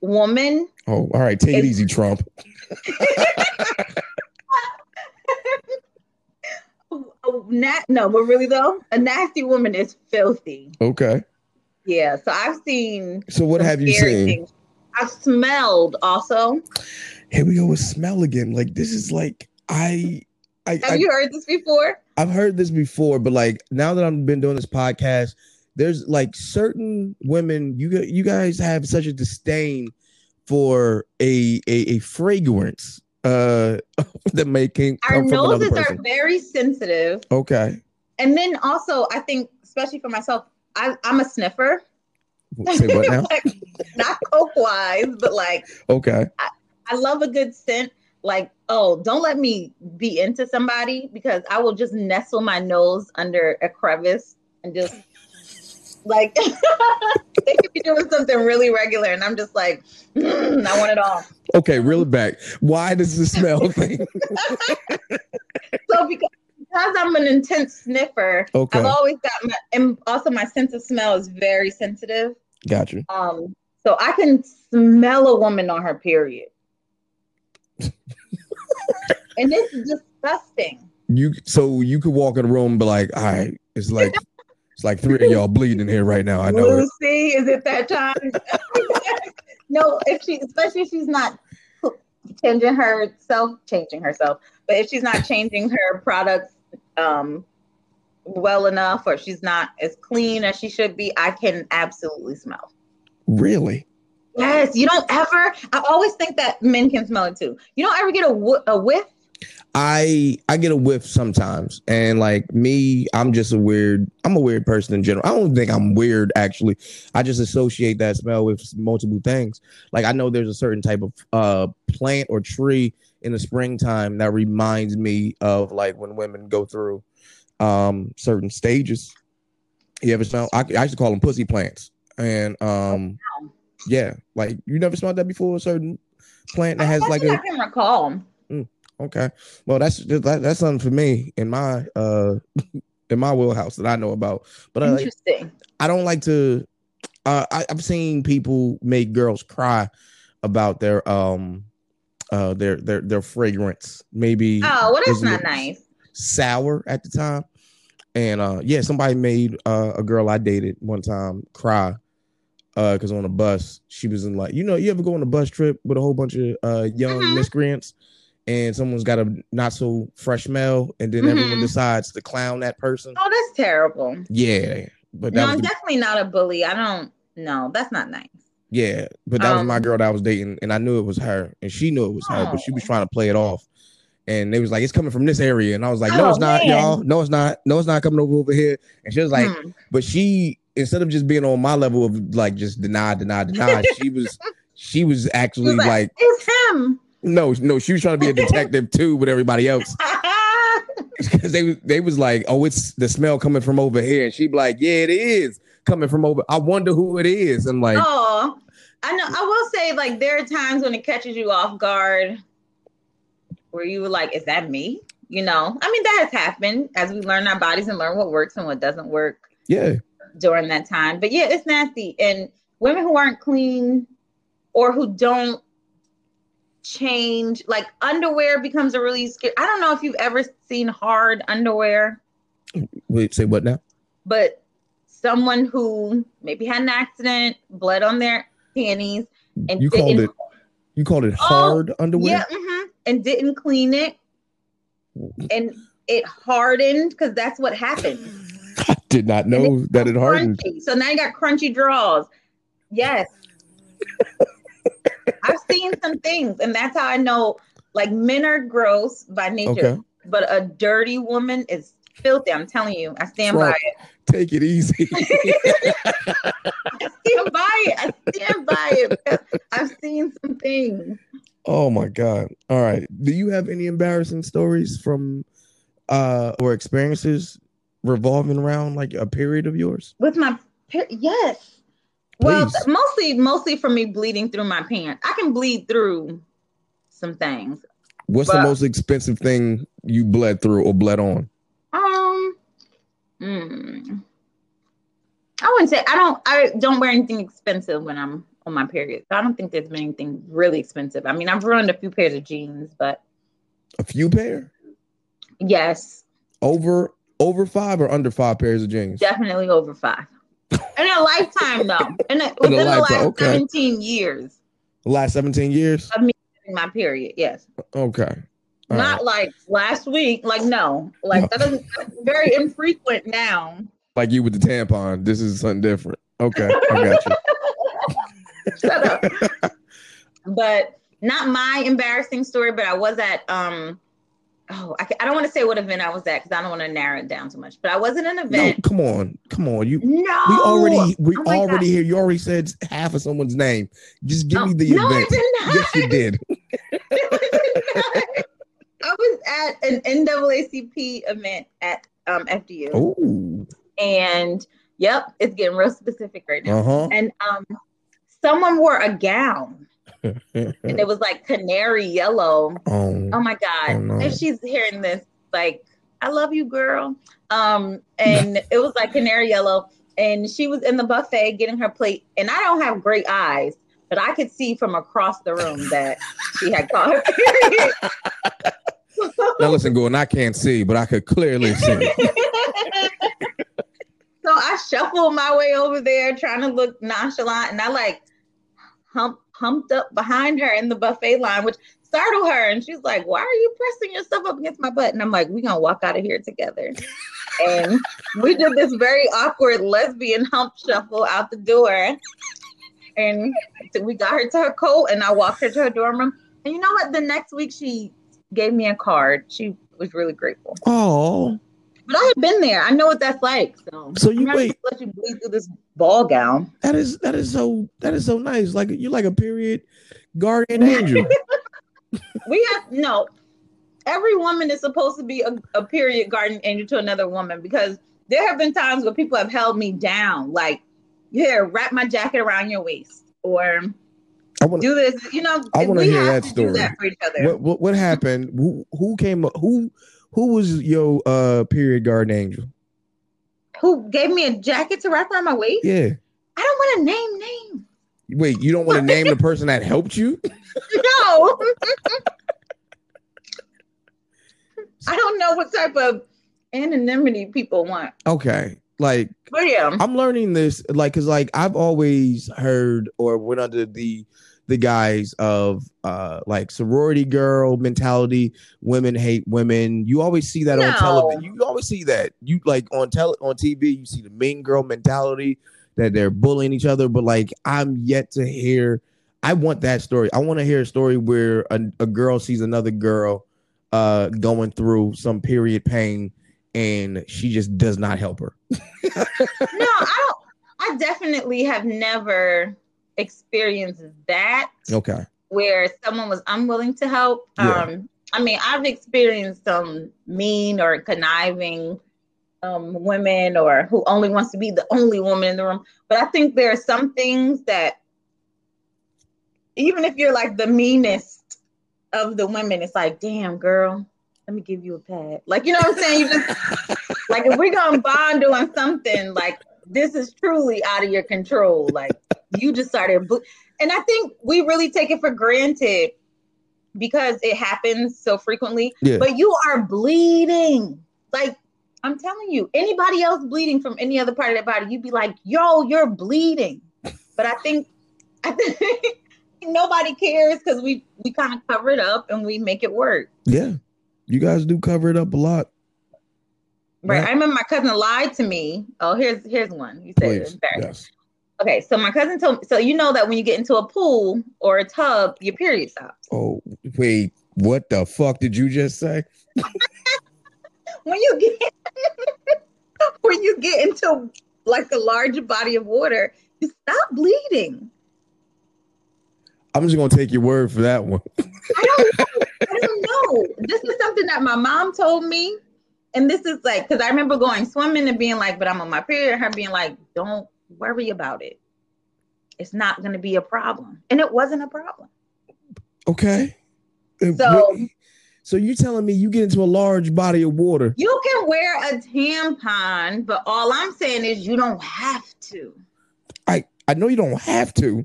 woman, Oh, all right. Take it easy, Trump. Na- no, but really though, a nasty woman is filthy. Okay. Yeah. So I've seen. So what have you seen? things. I've smelled also. Here we go with smell again. Like this is like I. I, Have I you heard this before? I've heard this before, but like now that I've been doing this podcast, there's like certain women you you guys have such a disdain for a a, a fragrance uh <laughs> that may came Our noses are very sensitive. Okay. And then also, I think, especially for myself, I, I'm a sniffer. Say what <laughs> now? Like, not coke wise, but like Okay. I love a good scent. Like, oh, don't let me be into somebody because I will just nestle my nose under a crevice and just like <laughs> they could be doing something really regular, and I'm just like, "Mm, I want it all. Okay, reel it back. Why does the smell thing? So because because I'm an intense sniffer, Okay. I've always got my and also my sense of smell is very sensitive. Gotcha. Um, so I can smell a woman on her period. <laughs> and it's disgusting. You so you could walk in a room and be like, all right, it's like it's like three of y'all bleeding here right now. I know it. Lucy, is it that time? <laughs> no, if she, especially if she's not changing herself, changing herself, but if she's not changing her products um, well enough, or she's not as clean as she should be, I can absolutely smell. Really? Yes, you don't ever. I always think that men can smell it too. You don't ever get a, wh- a whiff. I I get a whiff sometimes, and like me, I'm just a weird. I'm a weird person in general. I don't think I'm weird actually. I just associate that smell with multiple things. Like I know there's a certain type of uh plant or tree in the springtime that reminds me of like when women go through um certain stages. You ever smell? I, I used to call them pussy plants, and um yeah, like you never smelled that before. A certain plant that has like a I can recall. Okay. Well, that's that, that's something for me in my uh <laughs> in my wheelhouse that I know about. But I like, Interesting. I don't like to. Uh, I, I've seen people make girls cry about their um uh their their their fragrance. Maybe Oh, well, that's not nice. sour at the time. And uh yeah, somebody made uh, a girl I dated one time cry uh because on a bus she was in like you know you ever go on a bus trip with a whole bunch of uh young Mhm. miscreants and someone's got a not so fresh smell and then everyone Mhm. decides to clown that person Oh, that's terrible. yeah but No, I'm the- definitely not a bully. I don't. No, that's not nice. yeah but that was my Um, girl that I was dating and I knew it was her and she knew it was her but she was Oh. trying to play it off and they was like it's coming from this area and I was like no Oh, it's not man. y'all no it's not no it's not coming over over here and she was like Hmm. but she instead of just being on my level of like just deny, deny, deny, she was <laughs> she was actually was like, like, it's him. No, no, she was trying to be a detective too with everybody else <laughs> because they was they was like, oh, it's the smell coming from over here, and she'd be like, yeah, it is coming from over. I wonder who it is. I'm like, oh, I know. I will say, like, there are times when it catches you off guard, where you were like, "Is that me?" You know. I mean, that has happened as we learn our bodies and learn what works and what doesn't work yeah, during that time. But yeah, it's nasty. And women who aren't clean or who don't change. Like underwear becomes a really scary. I don't know if you've ever seen hard underwear, Wait, say what now? but someone who maybe had an accident, bled on their panties, and You called it. You called it Oh, hard underwear. Yeah, mhm, and didn't clean it, and it hardened because that's what happened. <laughs> I did not know that it hardened. Crunchy. So now you got crunchy draws. Yes. <laughs> I've seen some things, and that's how I know like men are gross by nature, Okay. but a dirty woman is filthy. I'm telling you, I stand Right. by it. Take it easy. <laughs> I stand by it. I stand by it. I've seen some things. oh my god. All right. Do you have any embarrassing stories from uh or experiences revolving around like a period of yours? with my per- yes. Well, mostly mostly for me bleeding through my pants. I can bleed through some things. What's the most expensive thing you bled through or bled on? Um, hmm. I wouldn't say I don't. I don't wear anything expensive when I'm on my period. So I don't think there's been anything really expensive. I mean, I've ruined a few pairs of jeans, but A few pair? yes, Over over five or under five pairs of jeans? definitely over five. In a lifetime, though, in a, <laughs> within the last okay. 17 years, The last 17 years? in my period, yes. Okay. All Not right. like last week. Like no, like No. that doesn't that's very infrequent now. Like you with the tampon. This is something different. Okay. I got you. <laughs> Shut up. <laughs> but not my embarrassing story. But I was at um. Oh, I, I don't want to say what event I was at because I don't want to narrow it down too much. But I was at an No, event. come on. Come on. You No, we already we Oh my God. already here. You already said half of someone's name. Just give Oh, me the no, I event. did not. Yes, you did. <laughs> I was at an NAACP event at um, FDU, Oh. and yep, it's getting real specific right now. Uh-huh. And um, someone wore a gown, and it was like canary yellow. oh. Oh my god! Oh, no. If she's hearing this, like, I love you, girl. Um, and it was like canary yellow, and she was in the buffet getting her plate, and I don't have great eyes, but I could see from across the room that she had caught her period. Now listen, Gordon, I can't see, but I could clearly see. <laughs> so I shuffled my way over there, trying to look nonchalant, and I like hump, humped up behind her in the buffet line, which startled her. And she's like, "Why are you pressing yourself up against my butt?" And I'm like, We're gonna walk out of here together." <laughs> and we did this very awkward lesbian hump shuffle out the door. And we got her to her coat, and I walked her to her dorm room. And you know what? The next week, she gave me a card. She was really grateful. Oh. But I have been there. I know what that's like. So, So you I'm wait. let you bleed through this ball gown. That is that is so that is so nice. Like you're like a period guardian angel. <laughs> We have no. Every woman is supposed to be a, a period guardian angel to another woman because there have been times where people have held me down, like, here, wrap my jacket around your waist, or I wanna, do this. You know, I wanna hear that story. that for each other. what, what what happened? Who who came up who who was your uh period guardian angel? Who gave me a jacket to wrap around my waist? Yeah. I don't want to name names. Wait, you don't want to name the person that helped you? <laughs> No. <laughs> I don't know what type of anonymity people want. Okay. Like But yeah. I'm learning this like cuz like I've always heard or went under the the guise of uh like sorority girl mentality, women hate women. You always see that on television. You always see that. You like on tele on TV, you see the mean girl mentality that they're bullying each other, but like I'm yet to hear I want that story. I want to hear a story where a, a girl sees another girl uh going through some period pain and she just does not help her. <laughs> no, I don't. I definitely have never experienced that Okay. where someone was unwilling to help. Yeah. Um, I mean, I've experienced some mean or conniving um, women or who only wants to be the only woman in the room. But I think there are some things that, even if you're like the meanest of the women, it's like, damn, girl, let me give you a pad. Like, you know what I'm saying? You just <laughs> like if we're gonna bond doing something, like this is truly out of your control. Like you just started, bo- and I think we really take it for granted because it happens so frequently. Yeah. But you are bleeding. Like I'm telling you, anybody else bleeding from any other part of their body, you'd be like, "Yo, you're bleeding." But I think, <laughs> I think nobody cares because we we kind of cover it up and we make it work. Yeah. You guys do cover it up a lot. Right. Right. I remember my cousin lied to me. Oh, here's here's one. You said Please. embarrassing. Yes. Okay, so my cousin told me. So you know that when you get into a pool or a tub, your period stops. Oh, wait. What the fuck did you just say? <laughs> When you get <laughs> when you get into like a large body of water, you stop bleeding. I'm just gonna take your word for that one. I don't know. I don't know. This is something that my mom told me. And this is like, because I remember going swimming and being like, but I'm on my period. Her being like, don't worry about it. It's not going to be a problem. And it wasn't a problem. Okay. So- so you telling me you get into a large body of water? You can wear a tampon, but all I'm saying is you don't have to. I I know you don't have to.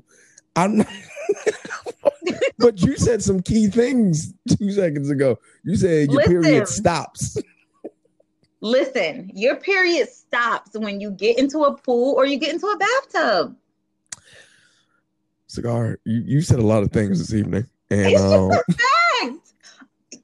I'm not, <laughs> but you said some key things two seconds ago. You said your period stops. Listen, your period stops when you get into a pool or you get into a bathtub. Cigar, you, you said a lot of things this evening. And It's um, just a fact.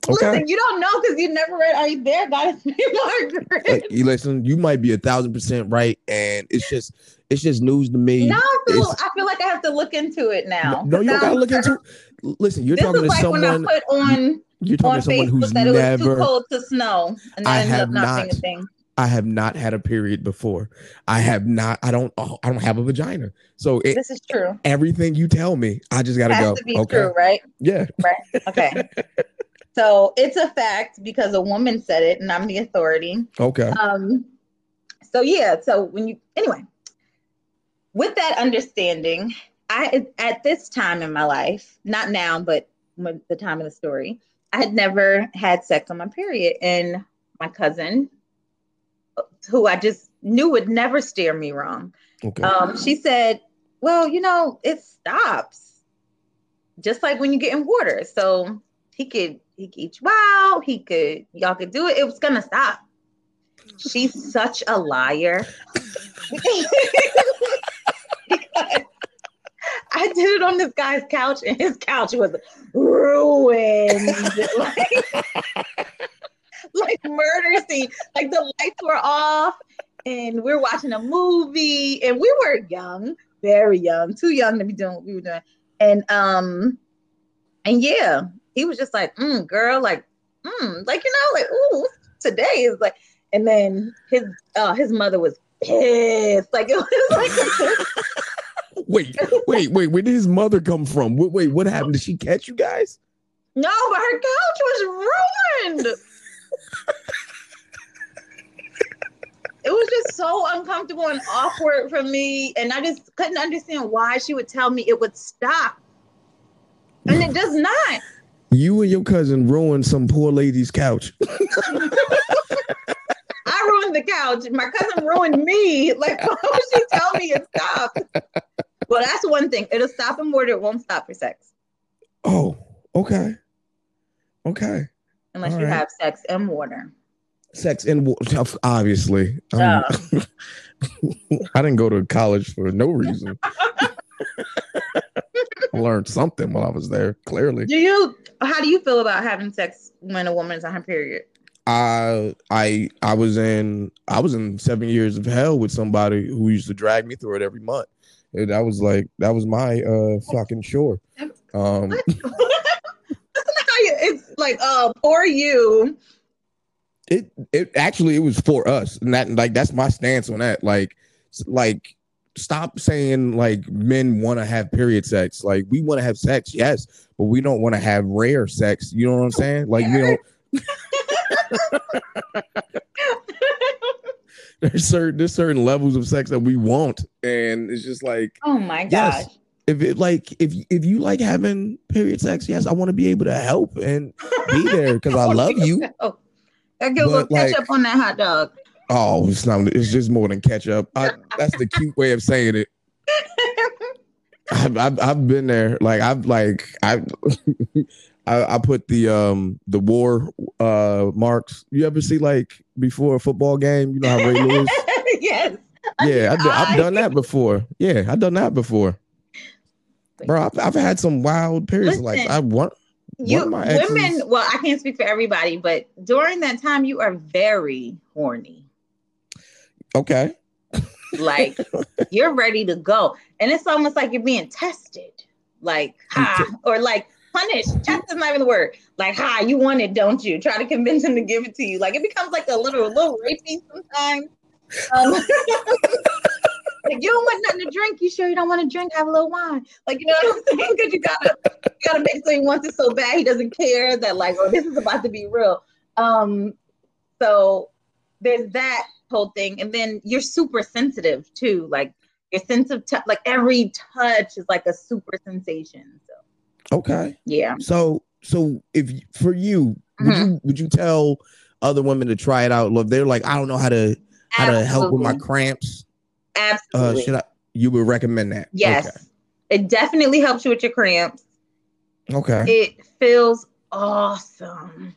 Okay. Listen, you don't know because you never read Are You There, God is Me, Margaret. like, you listen, you might be a thousand percent right, and it's just it's just news to me. Now I feel, I feel like I have to look into it now. no, you don't gotta look into. Listen, you're This talking to like when I someone. put on You're talking to someone Facebook who's that it was too never. cold to snow, and I ended have up not not. thing. I have not had a period before. I have not. I don't. Oh, I don't have a vagina. So it, This is true. everything you tell me, I just gotta go. to be okay. true, right? Yeah. Right. Okay. <laughs> so it's a fact because a woman said it, and I'm the authority. Okay. Um, so yeah, so when you anyway, with that understanding, I at this time in my life, not now, but when the time of the story, I had never had sex on my period, and my cousin, who I just knew would never steer me wrong, Okay. um, she said, "Well, you know, it stops, just like when you get in water. So he could he could eat you out. He could y'all could do it. It was gonna stop." She's such a liar. <laughs> <laughs> <laughs> Because I did it on this guy's couch, and his couch was ruined, like, <laughs> like murder scene. Like the lights were off, and we're watching a movie, and we were young, very young, too young to be doing what we were doing. And um, and yeah, he was just like, mm, "Girl, like, mm, like you know, like, ooh, today is like." And then his uh his mother was pissed, like it was like. <laughs> wait, wait, wait. Where did his mother come from? Wait, wait. What happened? Did she catch you guys? No, but her couch was ruined. it was just so uncomfortable and awkward for me. And I just couldn't understand why she would tell me it would stop. And it does not. You and your cousin ruined some poor lady's couch. <laughs> I ruined the couch. My cousin ruined me. Like, why would she tell me it stopped? Well, that's one thing. It'll stop in water. It won't stop for sex Oh, okay. Okay. unless All you right. have sex and water. Sex and wa- obviously. Um, <laughs> I didn't go to college for no reason. <laughs> I learned something while I was there, clearly. Do you? How do you feel about having sex when a woman's on her period? I I I was in I was in seven years of hell with somebody who used to drag me through it every month. And that was like that was my uh fucking chore. Um <laughs> That's not how you, it's like, oh, poor you. it it actually it was for us. And that like that's my stance on that. Like like stop saying like men want to have period sex. Like we want to have sex, yes, but we don't want to have rare sex. You know what I'm <laughs> saying? Like we don't <laughs> there's certain there's certain levels of sex that we want. And it's just like Oh my gosh. Yes. if it like if if you like having period sex, yes, I want to be able to help and be there because I <laughs> oh, love you. Oh, I get a little But, like- ketchup on that hot dog. Oh, it's not. It's just more than ketchup. I, that's the cute way of saying it. <laughs> I've, I've I've been there. Like I've like I <laughs> I, I put the um the war uh marks. You ever see like before a football game? You know how Ray Lewis? <laughs> yes. yeah, I, have done that before. Yeah, I've done that before. Bro, I've, I've had some wild periods. Listen, like I want you women. Well, I can't speak for everybody, but during that time, you are very horny. Okay. Like you're ready to go, and it's almost like you're being tested. Like ha, or like punished. Test is not even the word. Like ha, you want it, don't you? Try to convince him to give it to you. Like it becomes like a little, little rapey sometimes. Um, <laughs> like you don't want nothing to drink. You sure you don't want to drink? Have a little wine. Like you know what I'm <laughs> saying? Because you gotta you gotta make sure he wants it so bad he doesn't care that like oh this is about to be real. Um, so there's that whole thing, and then you're super sensitive too. Like your sense of touch, like every touch is like a super sensation. So okay, yeah. So so if for you, mm-hmm. would you would you tell other women to try it out? Love, they're like I don't know how to how Absolutely. to help with my cramps Absolutely. Uh, should I? You would recommend that? Yes. Okay. It definitely helps you with your cramps. Okay. It feels awesome.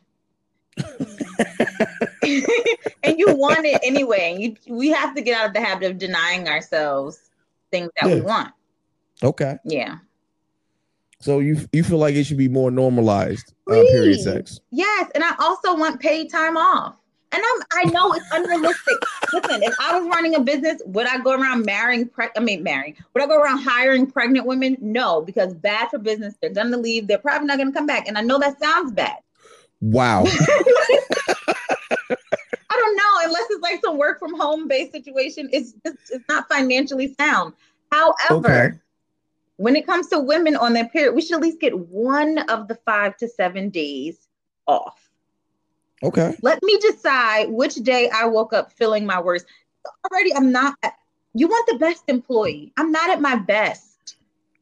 And you want it anyway. And you we have to get out of the habit of denying ourselves things that yeah. we want. Okay. Yeah. So you you feel like it should be more normalized uh, period sex? Yes, and I also want paid time off. And I'm, I know it's unrealistic. Listen, if I was running a business, would I go around marrying? Pre- I mean, marrying. Would I go around hiring pregnant women? No, because bad for business. They're gonna leave. They're probably not gonna come back. And I know that sounds bad. Wow. <laughs> I don't know. Unless it's like some work from home based situation, it's just, it's not financially sound. However. Okay. When it comes to women on their period, we should at least get one of the five to seven days off. Okay. Let me decide which day I woke up feeling my worst. Already, I'm not. You want the best employee. I'm not at my best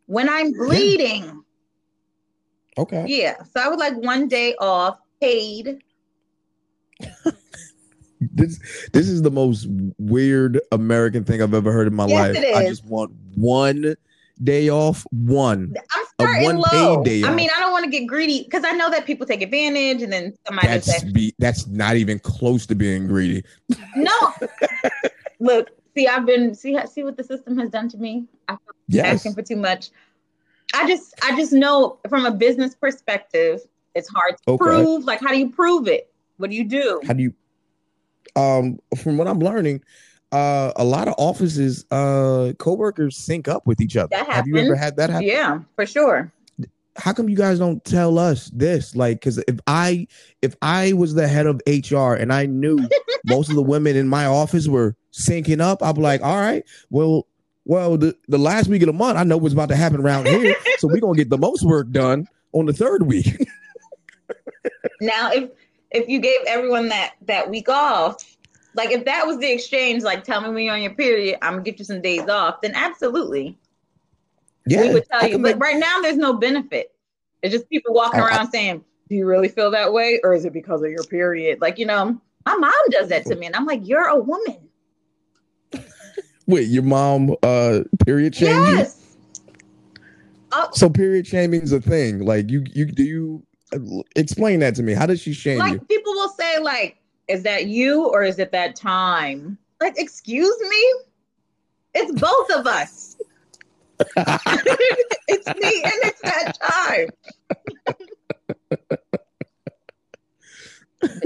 when I'm bleeding. Okay. Yeah. So I would like one day off, paid. this this is the most weird American thing I've ever heard in my yes, life. I just want one day off. One. I'm starting low. I mean, I don't want to get greedy because I know that people take advantage, and then somebody that's say, be, that's not even close to being greedy. No. <laughs> Look, see, I've been see see what the system has done to me. I'm yes. asking for too much. I just I just know from a business perspective, it's hard to okay. prove. Like, how do you prove it? What do you do? How do you? Um, from what I'm learning, uh, a lot of offices, uh, coworkers sync up with each other. Have you ever had that happen? Yeah, for sure. How come you guys don't tell us this? Like, because if I if I was the head of HR and I knew <laughs> most of the women in my office were syncing up, I'd be like, all right, well, well, the, the last week of the month, I know what's about to happen around here, so we're gonna get the most work done on the third week. <laughs> now, if if you gave everyone that that week off, like if that was the exchange, like tell me when you're on your period, I'm gonna get you some days off, then absolutely. Yeah, we would tell you. But right now there's no benefit. It's just people walking I, around I, saying, Do you really feel that way? Or is it because of your period? Like, you know, my mom does that to me, and I'm like, You're a woman. Wait, your mom uh period changing? Yes. Uh, so period shaming is a thing. Like you you do you explain that to me. How does she shame like, you? People will say like is that you or is it that time? Like, excuse me? It's both of us. <laughs> <laughs> it's me and it's that time.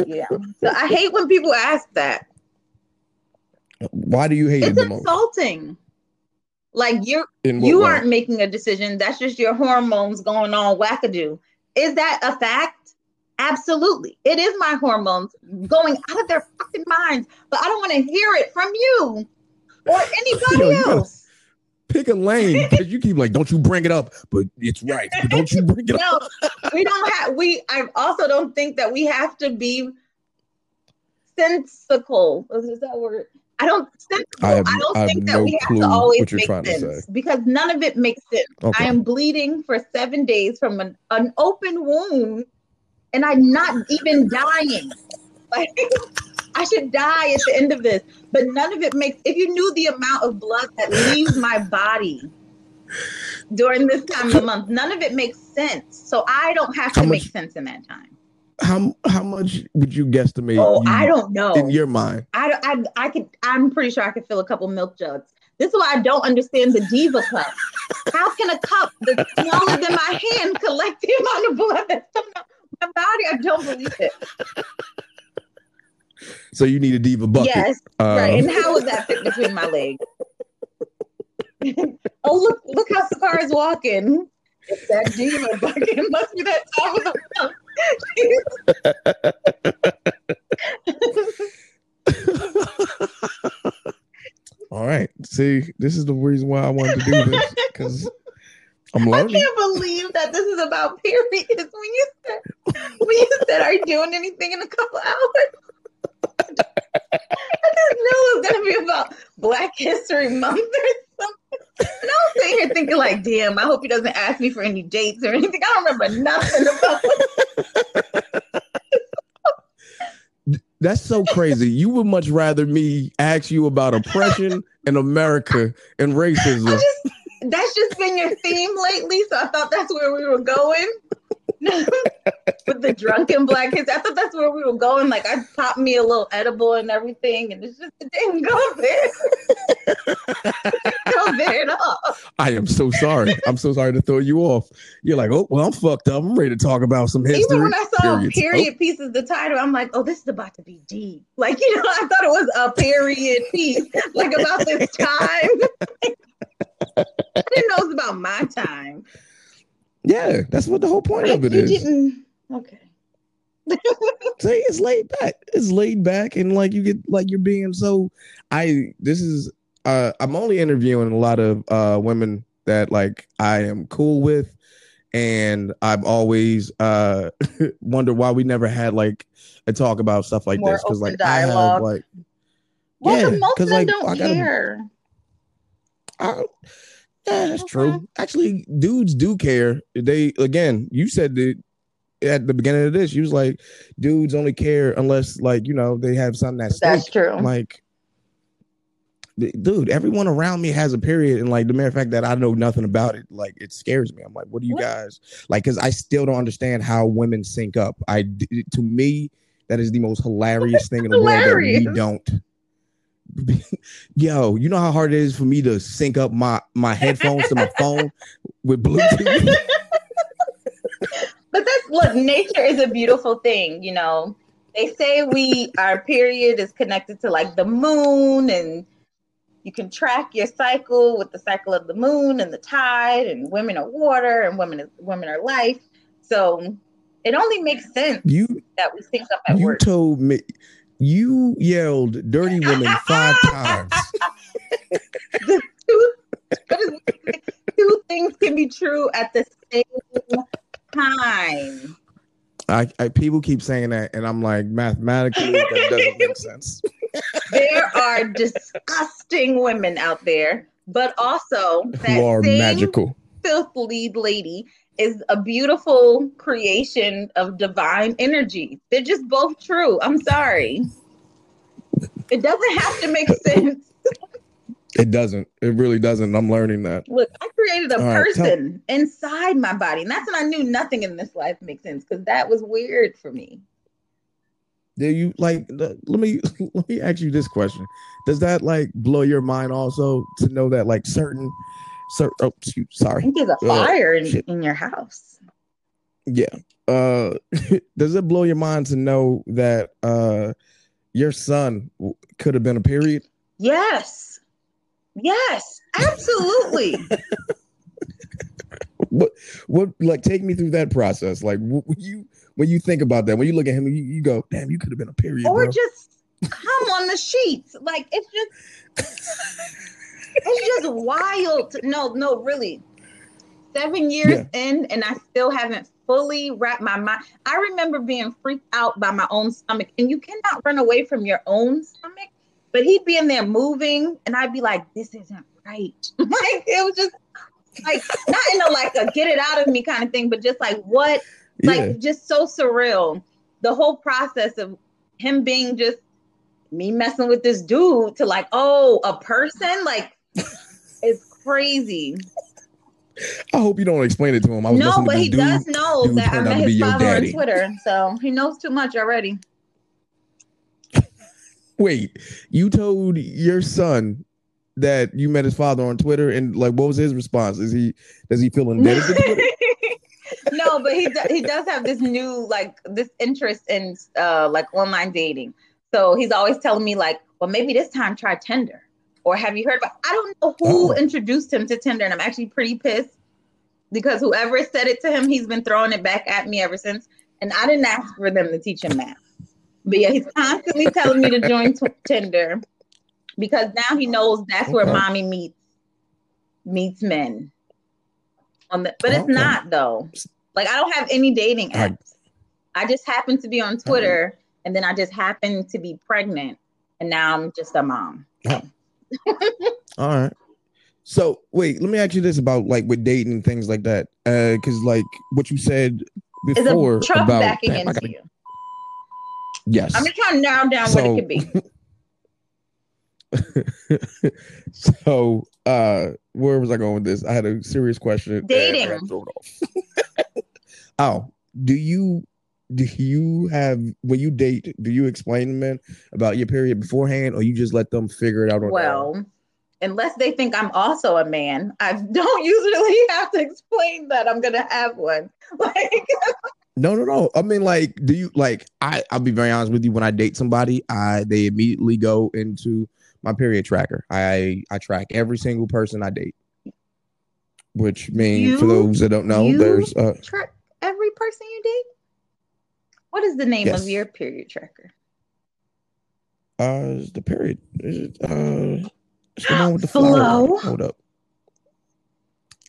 yeah. So I hate when people ask that. Why do you hate it's it? It's insulting. Like you're you way? aren't making a decision. That's just your hormones going on wackadoo. Is that a fact? Absolutely. It is my hormones going out of their fucking minds, but I don't want to hear it from you or <laughs> anybody Yo, else. Pick a lane because you keep like, don't you bring it up, but it's right. But <laughs> don't you bring it no, up? we don't have. We. I also don't think that we have to be sensical. Is that word? I don't. I, have, I don't I think that no we have to always make sense because none of it makes sense. Okay. I am bleeding for seven days from an, an open wound and I'm not even dying. <laughs> Like I should die at the end of this, but none of it makes. If you knew the amount of blood that leaves my body during this time of the month. None of it makes sense. So I don't have to make sense in that time. How how much would you guesstimate? Oh, you, I don't know. In your mind, I, I I could. I'm pretty sure I could fill a couple milk jugs. This is why I don't understand the diva cup. How can a cup that's smaller than my hand collect the amount of blood that's coming out my body? I don't believe it. So you need a diva bucket. Yes, uh, right. And how would that fit between my legs? <laughs> oh look! Look how Sakar is walking. It's that diva bucket. It must be that top of the All right. See, this is the reason why I wanted to do this because I'm learning. I can't believe that this is about periods. When you said, when you said, "Are you doing anything in a couple hours?" I just knew it was gonna be about Black History Month or something. And I was sitting here thinking, like, damn, I hope he doesn't ask me for any dates or anything. I don't remember nothing about That's so crazy. You would much rather me ask you about oppression in America and racism. Just, that's just been your theme lately, so I thought that's where we were going. <laughs> with the drunken black kids. I thought that's where we were going. Like I popped me a little edible and everything, and it's just it didn't go there. <laughs> go there at all. I am so sorry. I'm so sorry to throw you off. You're like, oh well, I'm fucked up. I'm ready to talk about some history. Even when I saw Periods. period oh. pieces, the title, I'm like, oh, this is about to be deep. Like you know, I thought it was a period piece, like about this time. <laughs> I didn't know it was about my time. Yeah, that's what the whole point of it is. it you is. Didn't... Okay. <laughs> See, it's laid back. It's laid back, and like you get like you're being so. I this is. uh I'm only interviewing a lot of uh women that like I am cool with, and I've always uh <laughs> wondered why we never had like a talk about stuff like More this because like dialogue. I have like. Well, yeah, most of them like, don't I gotta, care. I, yeah, oh, that's okay. true. Actually, dudes do care. They again, you said that at the beginning of this, you was like, dudes only care unless like you know they have something that's that's true. Like, dude, everyone around me has a period, and like the mere fact that I know nothing about it, like it scares me. I'm like, what do you what? guys like? Because I still don't understand how women sync up. I to me, that is the most hilarious thing in the world that we don't <laughs> yo, you know how hard it is for me to sync up my my headphones to my <laughs> phone with Bluetooth. <laughs> but that's look, nature is a beautiful thing, you know. They say we our period is connected to like the moon and you can track your cycle with the cycle of the moon and the tide and women are water and women is, women are life. So it only makes sense you that we sync up at you work. told me you yelled dirty woman five <laughs> times. two, two things can be true at the same time. I, I, people keep saying that, and I'm like, mathematically, that doesn't make <laughs> sense. there are disgusting women out there, but also that who are magical filth lead lady is a beautiful creation of divine energy. They're just both true. I'm sorry. It doesn't have to make <laughs> sense. It doesn't. It really doesn't. I'm learning that. Look, I created a All person right, inside my body. And that's when I knew nothing in this life makes sense because that was weird for me. Do you like let me <laughs> let me ask you this question. Does that like blow your mind also to know that like certain so, oh, shoot, sorry. there's a uh, fire uh, in, in your house. Yeah. Uh, <laughs> does it blow your mind to know that uh, your son could have been a period? Yes. Yes, absolutely. <laughs> what what like take me through that process like when you when you think about that when you look at him you, you go damn you could have been a period or bro. just come on the sheets like it's just <laughs> it's just wild. No, no, really. Seven years yeah. in, and I still haven't fully wrapped my mind. I remember being freaked out by my own stomach, and you cannot run away from your own stomach. But he'd be in there moving, and I'd be like, "This isn't right." <laughs> like it was just like not in a like a get it out of me kind of thing, but just like what, yeah. like just so surreal. The whole process of him being just me messing with this dude to like, oh, a person, like it's crazy. I hope you don't explain it to him. I was No, but he dude. does know that I met his father on. Twitter, so he knows too much already. Wait, you told your son that you met his father on Twitter, and like, what was his response? Is he does he feel indebted to Twitter? <laughs> no, but he do, he does have this new like this interest in uh like online dating. So he's always telling me like, well, maybe this time try Tinder. Or have you heard about I don't know who Oh. introduced him to Tinder, and I'm actually pretty pissed because whoever said it to him, he's been throwing it back at me ever since. And I didn't ask for them to teach him that. But yeah, he's constantly telling me to join t- <laughs> Tinder because now he knows that's where mommy meets meets men. On the, but it's not though. Like I don't have any dating apps. I just happen to be on uh-huh. Twitter, and then I just happen to be pregnant, and now I'm just a mom. All right. So wait, let me ask you this about like with dating and things like that, because like what you said Is before a truck about backing Damn, I into gotta- you? yes. I'm just trying to narrow down what it could be. <laughs> so uh where was I going with this? I had a serious question. Dating. got thrown off. <laughs> oh, do you do you have when you date, do you explain to men about your period beforehand or you just let them figure it out on their own? Well, unless they think I'm also a man, I <laughs> don't usually have to explain that I'm gonna have one. <laughs> Like, No, no, no. I mean, like, do you like? I I'll be very honest with you. When I date somebody, I they immediately go into my period tracker. I I track every single person I date. Which means, for those that don't know, there's uh track every person you date. What is the name Yes. of your period tracker? uh the period. Is it, uh, it's the one with the. Flo. it. Hold up.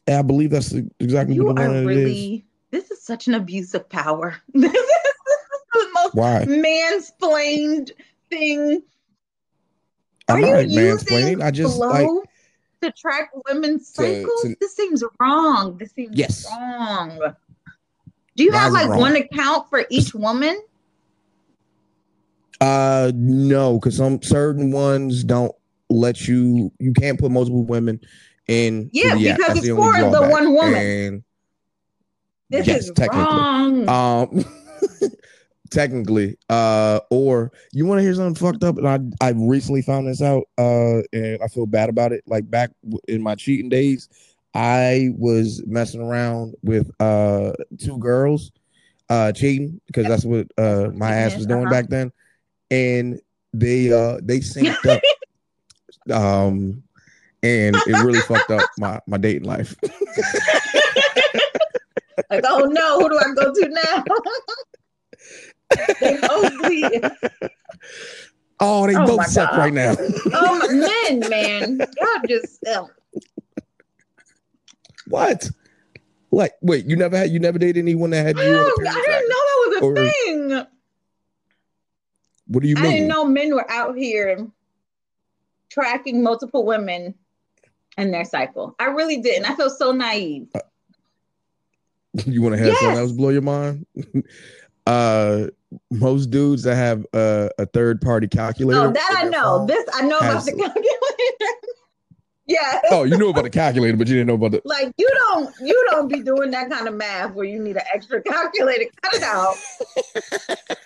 Yeah, I believe that's exactly You what the are one is. really. This is such an abuse of power. <laughs> This is, this is the most Why? mansplained thing. I'm Are not you using mansplaining. I just flow like to track women's To- cycles? to- this seems wrong. This seems Yes. wrong. Do you have like wrong? one account for each woman? Uh, no, because some certain ones don't let you. You can't put multiple women in. Yeah, the because it's the for the one woman. And This Yes, is technically. wrong. um, <laughs> technically, uh, or you want to hear something fucked up? And I I recently found this out. Uh, and I feel bad about it. Like back in my cheating days, I was messing around with uh two girls, uh, cheating because that's what uh my ass was doing Uh-huh. back then, and they uh they synced up. <laughs> Um, and it really fucked up my my dating life. <laughs> like, oh no, who do I go to now? <laughs> they both bleeding. Oh, they Oh both suck God. right now. Oh, men, man, y'all just oh, What? Like, wait, you never had you never dated anyone that had you I didn't know that was a Or- thing. What do you I mean? didn't know men were out here tracking multiple women and their cycle. I really didn't. I feel so naive. <laughs> You want to have something Yes. else blow your mind? <laughs> uh, most dudes that have a, a third party calculator. Oh, that I know. This I know about the <laughs> calculator. Yeah. Oh, you knew about the calculator, but you didn't know about the. Like you don't you don't be doing that kind of math where you need an extra calculator. Cut it out.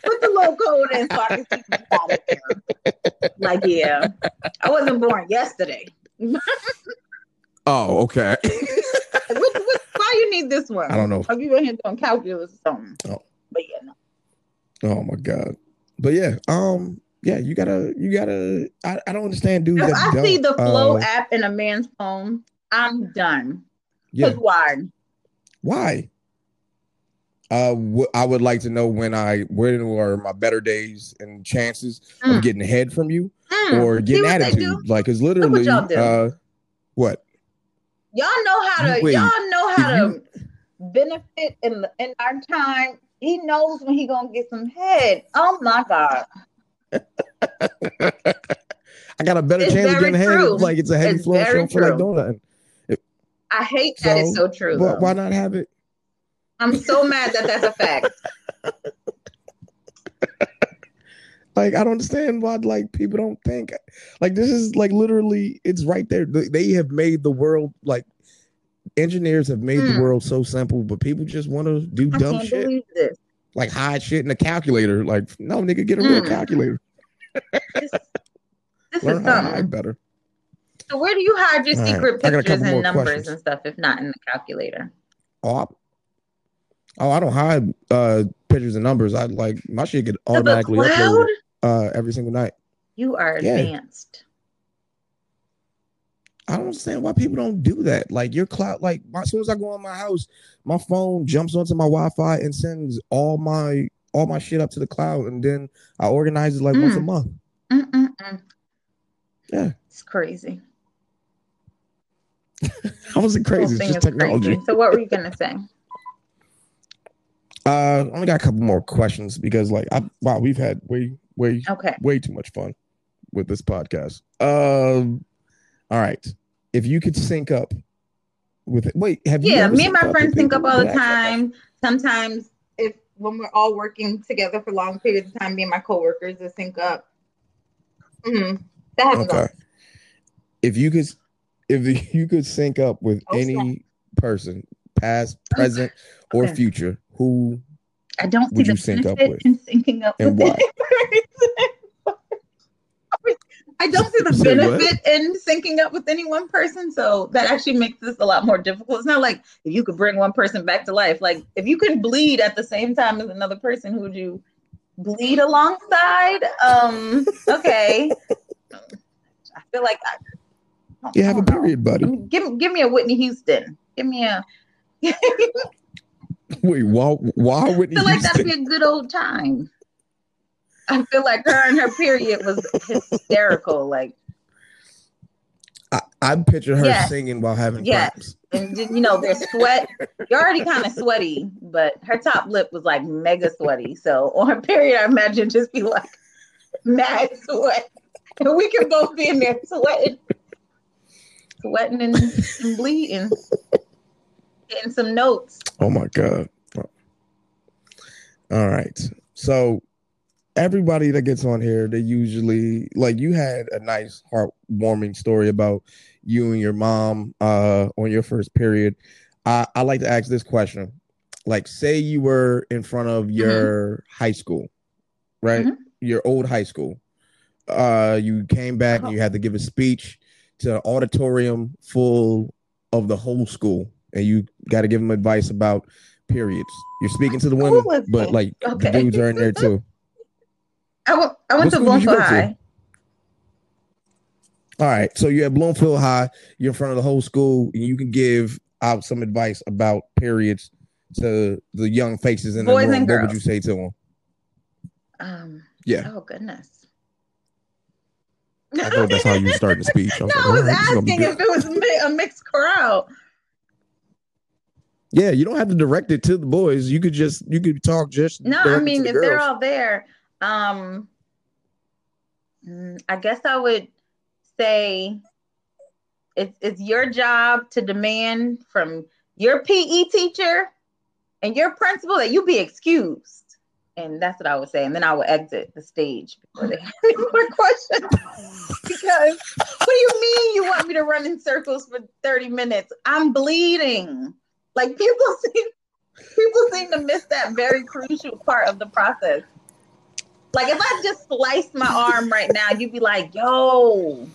Put the little code in so I can see you got it there. Like, yeah. I wasn't born yesterday. <laughs> Oh, okay. <laughs> What, what, why you need this one? I don't know. Are you in here doing calculus or something? Oh. But yeah, no. oh my god. But yeah, um, yeah, you gotta, you gotta. I, I don't understand dudes If I don't. see the Flo uh, app in a man's phone, I'm done. yeah. Why? Why? Uh, wh- I would like to know when I when are my better days and chances Mm. of getting ahead from you Mm. or getting attitude. Like, it's literally, y'all uh, what? Y'all know how to. Wait, y'all know how to benefit in in our time. He knows when he gonna get some head. Oh my god! <laughs> I got a better It's chance of getting ahead. true. Like it's a heavy It's flow show very for like doing nothing. I hate that it's so true. But why not have it? I'm so mad that that's a fact. <laughs> Like I don't understand why like people don't think like this is like literally it's right there. They- have made the world like engineers have made the Hmm. world so simple, but people just want to do I dumb shit. Like hide shit in a calculator. Like, no, nigga, get a real Hmm. calculator. This, this Learn is how to hide better. So where do you hide your All right, secret a pictures and numbers questions. and stuff if not in the calculator? Oh, I, oh, I don't hide uh pictures and numbers. I like my shit get automatically to the cloud? uploaded uh every single night. You are Yeah. advanced. I don't understand why people don't do that. Like your cloud, like my, as soon as I go on my house, my phone jumps onto my Wi-Fi and sends all my all my shit up to the cloud, and then I organize it like once a Mm. month. Mm-mm-mm. Yeah. It's crazy. How was it crazy? It's just technology. crazy. So what were you gonna say? <laughs> Uh, I only got a couple more questions because, like, I wow, we've had way, way, Okay. way too much fun with this podcast. Um, all right, if you could sync up with it. wait, have you? Yeah, me and my friends sync up all the Did I ask that question? time. Sometimes if when we're all working together for long periods of time, me and my coworkers will sync up. hmm That happens Okay. If you could, if <laughs> you could sync up with Oh, any snap. person, past, present, or Okay. future, who I don't see Would you sync up with? in syncing up And with why? <laughs> I don't see the <laughs> benefit in syncing up with any one person, so that actually makes this a lot more difficult. It's not like if you could bring one person back to life. Like if you could bleed at the same time as another person, who would you bleed alongside? Um, okay. I feel like I, you have a period, buddy. Give me give me a Whitney Houston. Give me a. <laughs> Wait, why? Why I feel like that'd be a good old time. I feel like her and her period was hysterical. Like, I, I picture her Yes. singing while having Yes. cramps. and you know, their sweat. You're already kind of sweaty, but her top lip was like mega sweaty. So on her period, I imagine just be like mad sweat, and we can both be in there sweating, sweating and, and bleeding, getting some notes. Oh my god. All right. So everybody that gets on here, they usually like you had a nice heartwarming story about you and your mom uh on your first period. I, I like to ask this question. Like say you were in front of your high school, right? Mhm. Your old high school. Uh you came back and you had to give a speech to an auditorium full of the whole school and you got to give them advice about periods. You're speaking to the women, but like Okay. the dudes are in there too. <laughs> I went, What to school did you Bloomfield go to? High. All right, so you're at Bloomfield High. You're in front of the whole school, and you can give out some advice about periods to the young faces in the room. What would you say to them? Um, Yeah. Oh goodness. I thought that's how you starting the <laughs> speech. I No, was I like, was all right, this is gonna be asking if it was a mixed crowd. Yeah, you don't have to direct it to the boys. You could just you could talk just. No, I mean if they're all there, um, mm, I guess I would say it's it's your job to demand from your PE teacher and your principal that you be excused. And that's what I would say. And then I would exit the stage before they <laughs> any more questions. because what do you mean you want me to run in circles for 30 minutes? I'm bleeding. Like people <laughs> seem people seem to miss that very crucial part of the process. Like if I just sliced my arm right now, you'd be like, yo,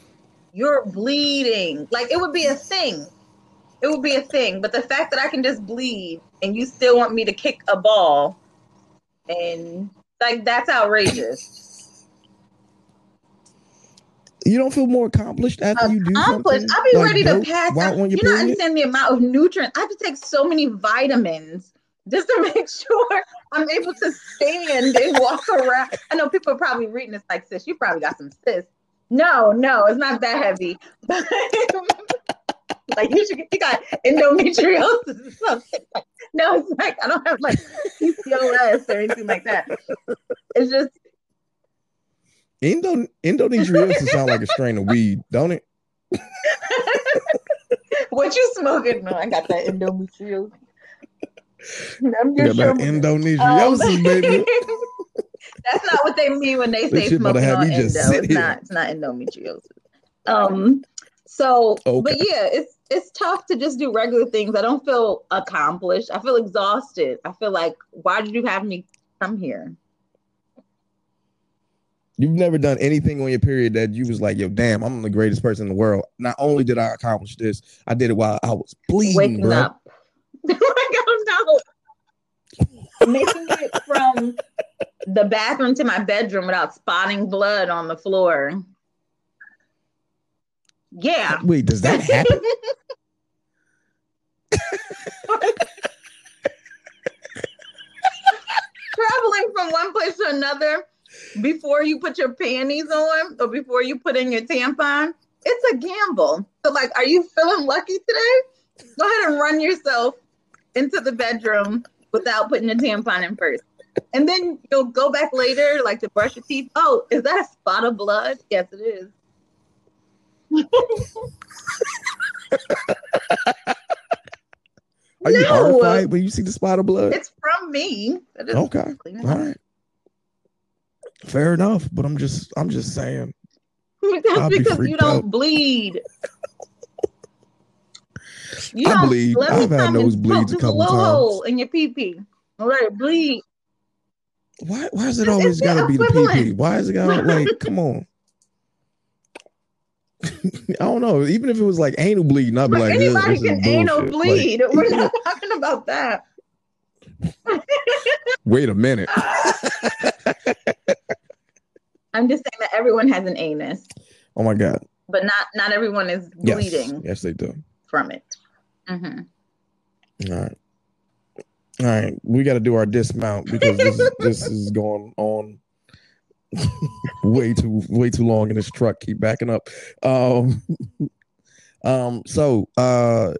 you're bleeding. Like it would be a thing. It would be a thing. But the fact that I can just bleed and you still want me to kick a ball and like that's outrageous. You don't feel more accomplished after you do Accomplished. I'll be like ready dope to pass out. You don't understand the amount of nutrients. I have to take so many vitamins just to make <laughs> sure I'm able to stand and walk around. I know people are probably reading this like, sis, you probably got some sis. No, no, it's not that heavy. <laughs> like you should you got endometriosis or something. No, it's like I don't have like PCOS or anything like that. It's just Indo- endometriosis sound like a strain of weed, don't it? <laughs> what you smoking? No, I got that endometriosis. <laughs> I'm just showing- endometriosis, Um, baby. That's not what they mean when they say smoking on endo. It's not. It's not endometriosis. Um. So, Okay. but yeah, it's it's tough to just do regular things. I don't feel accomplished. I feel exhausted. I feel like, why did you have me come here? You've never done anything on your period that you was like, yo, damn, I'm the greatest person in the world. Not only did I accomplish this, I did it while I was bleeding, Waking bro. up. <laughs> I. Making it from the bathroom to my bedroom without spotting blood on the floor. Yeah. Wait, does that happen? <laughs> Traveling from one place to another before you put your panties on or before you put in your tampon, it's a gamble. So, like, are you feeling lucky today? Go ahead and run yourself into the bedroom without putting a tampon in first. And then you'll go back later, like to brush your teeth. Oh, is that a spot of blood? Yes, it is. Are you No. horrified when you see the spot of blood? It's from me. Okay. All right. Fair enough, but I'm just I'm just saying. That's <laughs> because you don't out. bleed. You I bleed. me I've had nosebleeds a couple times. hole in your pee pee. Let it bleed. Why why is it always the gotta be the pee pee? Why is it gotta <laughs> like come on? <laughs> I don't know. Even if it was like anal bleeding, I'd be like, anybody this is can anal bullshit." Like, bleed. <laughs> We're not talking about that. wait a minute. I'm just saying that everyone has an anus, Oh my god. but not not everyone is Yes. bleeding Yes, they do. from it. Hmm All right. All right. We got to do our dismount because this is, <laughs> this is going on <laughs> way too way too long in this truck. Keep backing up. Um, <laughs> um. So, uh,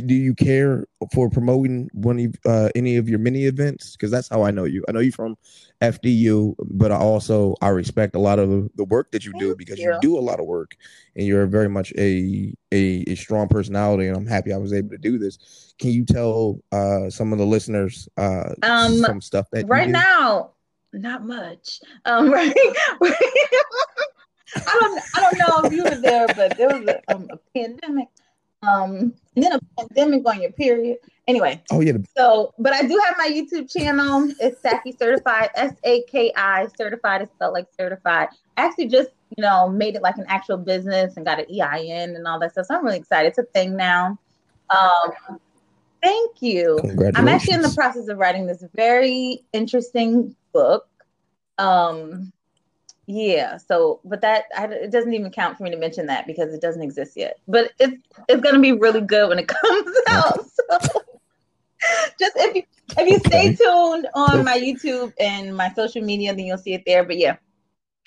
do you care for promoting one of uh, any of your mini events? Because that's how I know you. I know you from FDU, but I also I respect a lot of the, work that you do because you you. do a lot of work and you're very much a, a a strong personality. And I'm happy I was able to do this. Can you tell uh, some of the listeners uh, Um, some stuff that you Right now, not much. Um, <laughs> right. <laughs> I don't. I don't know if you were there, but there was a, um, a pandemic. Um, and then a pandemic on your period. Anyway, Oh yeah, So, but I do have my YouTube channel. It's Saki Certified, S A K I Certified is spelled like certified. I actually just, you know, made it like an actual business and got an EIN and all that stuff. So I'm really excited. It's a thing now. Um, thank you. I'm actually in the process of writing this very interesting book. Um, yeah. So, but that I, it doesn't even count for me to mention that because it doesn't exist yet. But it's it's gonna be really good when it <laughs> comes out. <laughs> So, just if you if you stay tuned on my YouTube and my social media, then you'll see it there. But yeah.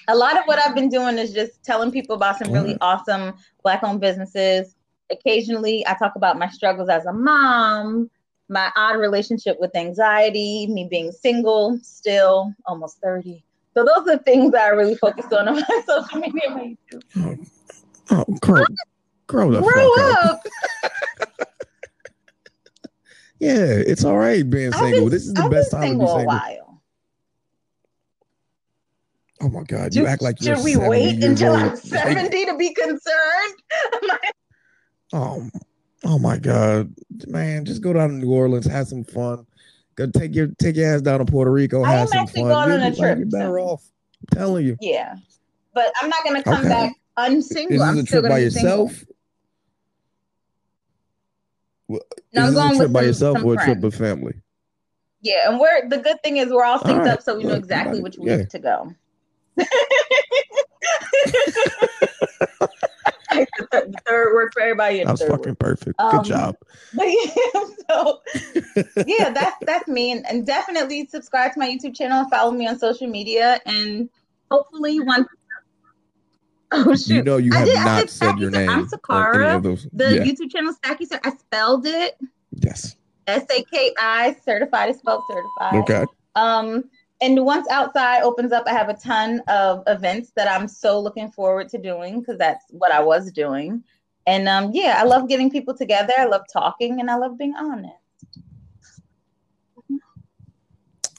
A lot of what I've been doing is just telling people about some really Alright. awesome black owned businesses. Occasionally, I talk about my struggles as a mom, my odd relationship with anxiety, me being single, still almost 30. So those are the things that I really focused on on <laughs> my social media. my YouTube. Oh, oh, grow, grow the Grow up. up. <laughs> Yeah, it's all right being I've single. been- this is the I've best time to be single a while. Oh my god, you Should, act like you're should we wait until old. I'm Like, 70 to be concerned? <laughs> oh, oh my god, man, just go down to New Orleans, have some fun. Go take your take your ass down to Puerto Rico, I have am some actually fun. going on You'll a trip You're better soon. off. I'm telling you. yeah. But I'm not going to come Okay. back Is unsingle. this I'm a still trip by single. yourself? No, Is I'm going a trip by some- yourself some or a trip with family? Yeah, and we're the good thing is we're all synced All right. up, so we know exactly everybody- which yeah. to go. <laughs> <laughs> <laughs> the, third, the third work for everybody. That was fucking work. perfect. Um, Good job. <laughs> But yeah, so <laughs> yeah, that's that's me, and, and definitely subscribe to my YouTube channel and follow me on social media, and hopefully once. <laughs> Oh shoot! You know you I have did- not said your name. I'm Sakara. The yeah. YouTube channel Saki, Cer- I spelled it Yes. S A K I certified is spelled certified. Okay. Um, and once outside opens up, I have a ton of events that I'm so looking forward to doing because that's what I was doing. And um, yeah, I love getting people together. I love talking, and I love being honest.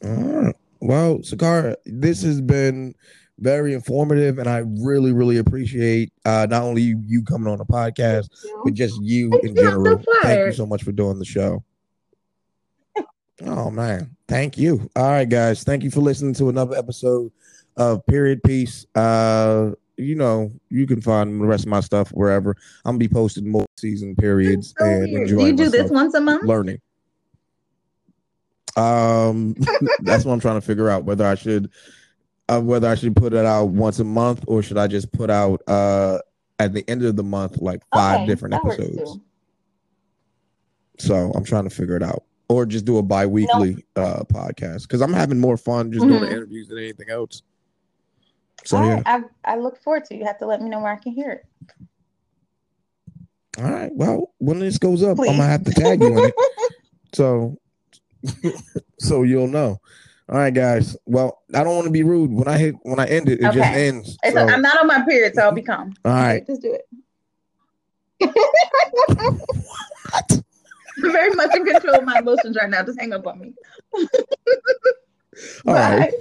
All right. Well, Sakara, this has been very informative, and I really, really appreciate uh, not only you, coming on the podcast, but just you in I'm so general. Thank you so much for doing the show. Oh man, thank you. All right, guys, thank you for listening to another episode of Period Piece. Uh, you know, you can find the rest of my stuff wherever. I'm gonna be posting more season periods So and weird. Do you do this once a month? learning. Um, <laughs> that's what I'm trying to figure out whether I should, uh, whether I should put it out once a month or should I just put out uh at the end of the month like five Okay, different episodes. So I'm trying to figure it out, or just do a bi-weekly uh podcast because I'm having more fun just doing the Mhm. interviews than anything else. So yeah, I, I look forward to. it. You have to let me know where I can hear it. all right. Well, when this goes up, I'm gonna have to tag you in it. <laughs> So, <laughs> so you'll know. All right, guys. Well, I don't want to be rude. When I hit, when I end it, it just ends. So, I'm not on my period, so I'll be calm. all right. Just do it. <laughs> What? Very much in control of my emotions right now. Just hang up on me. All right.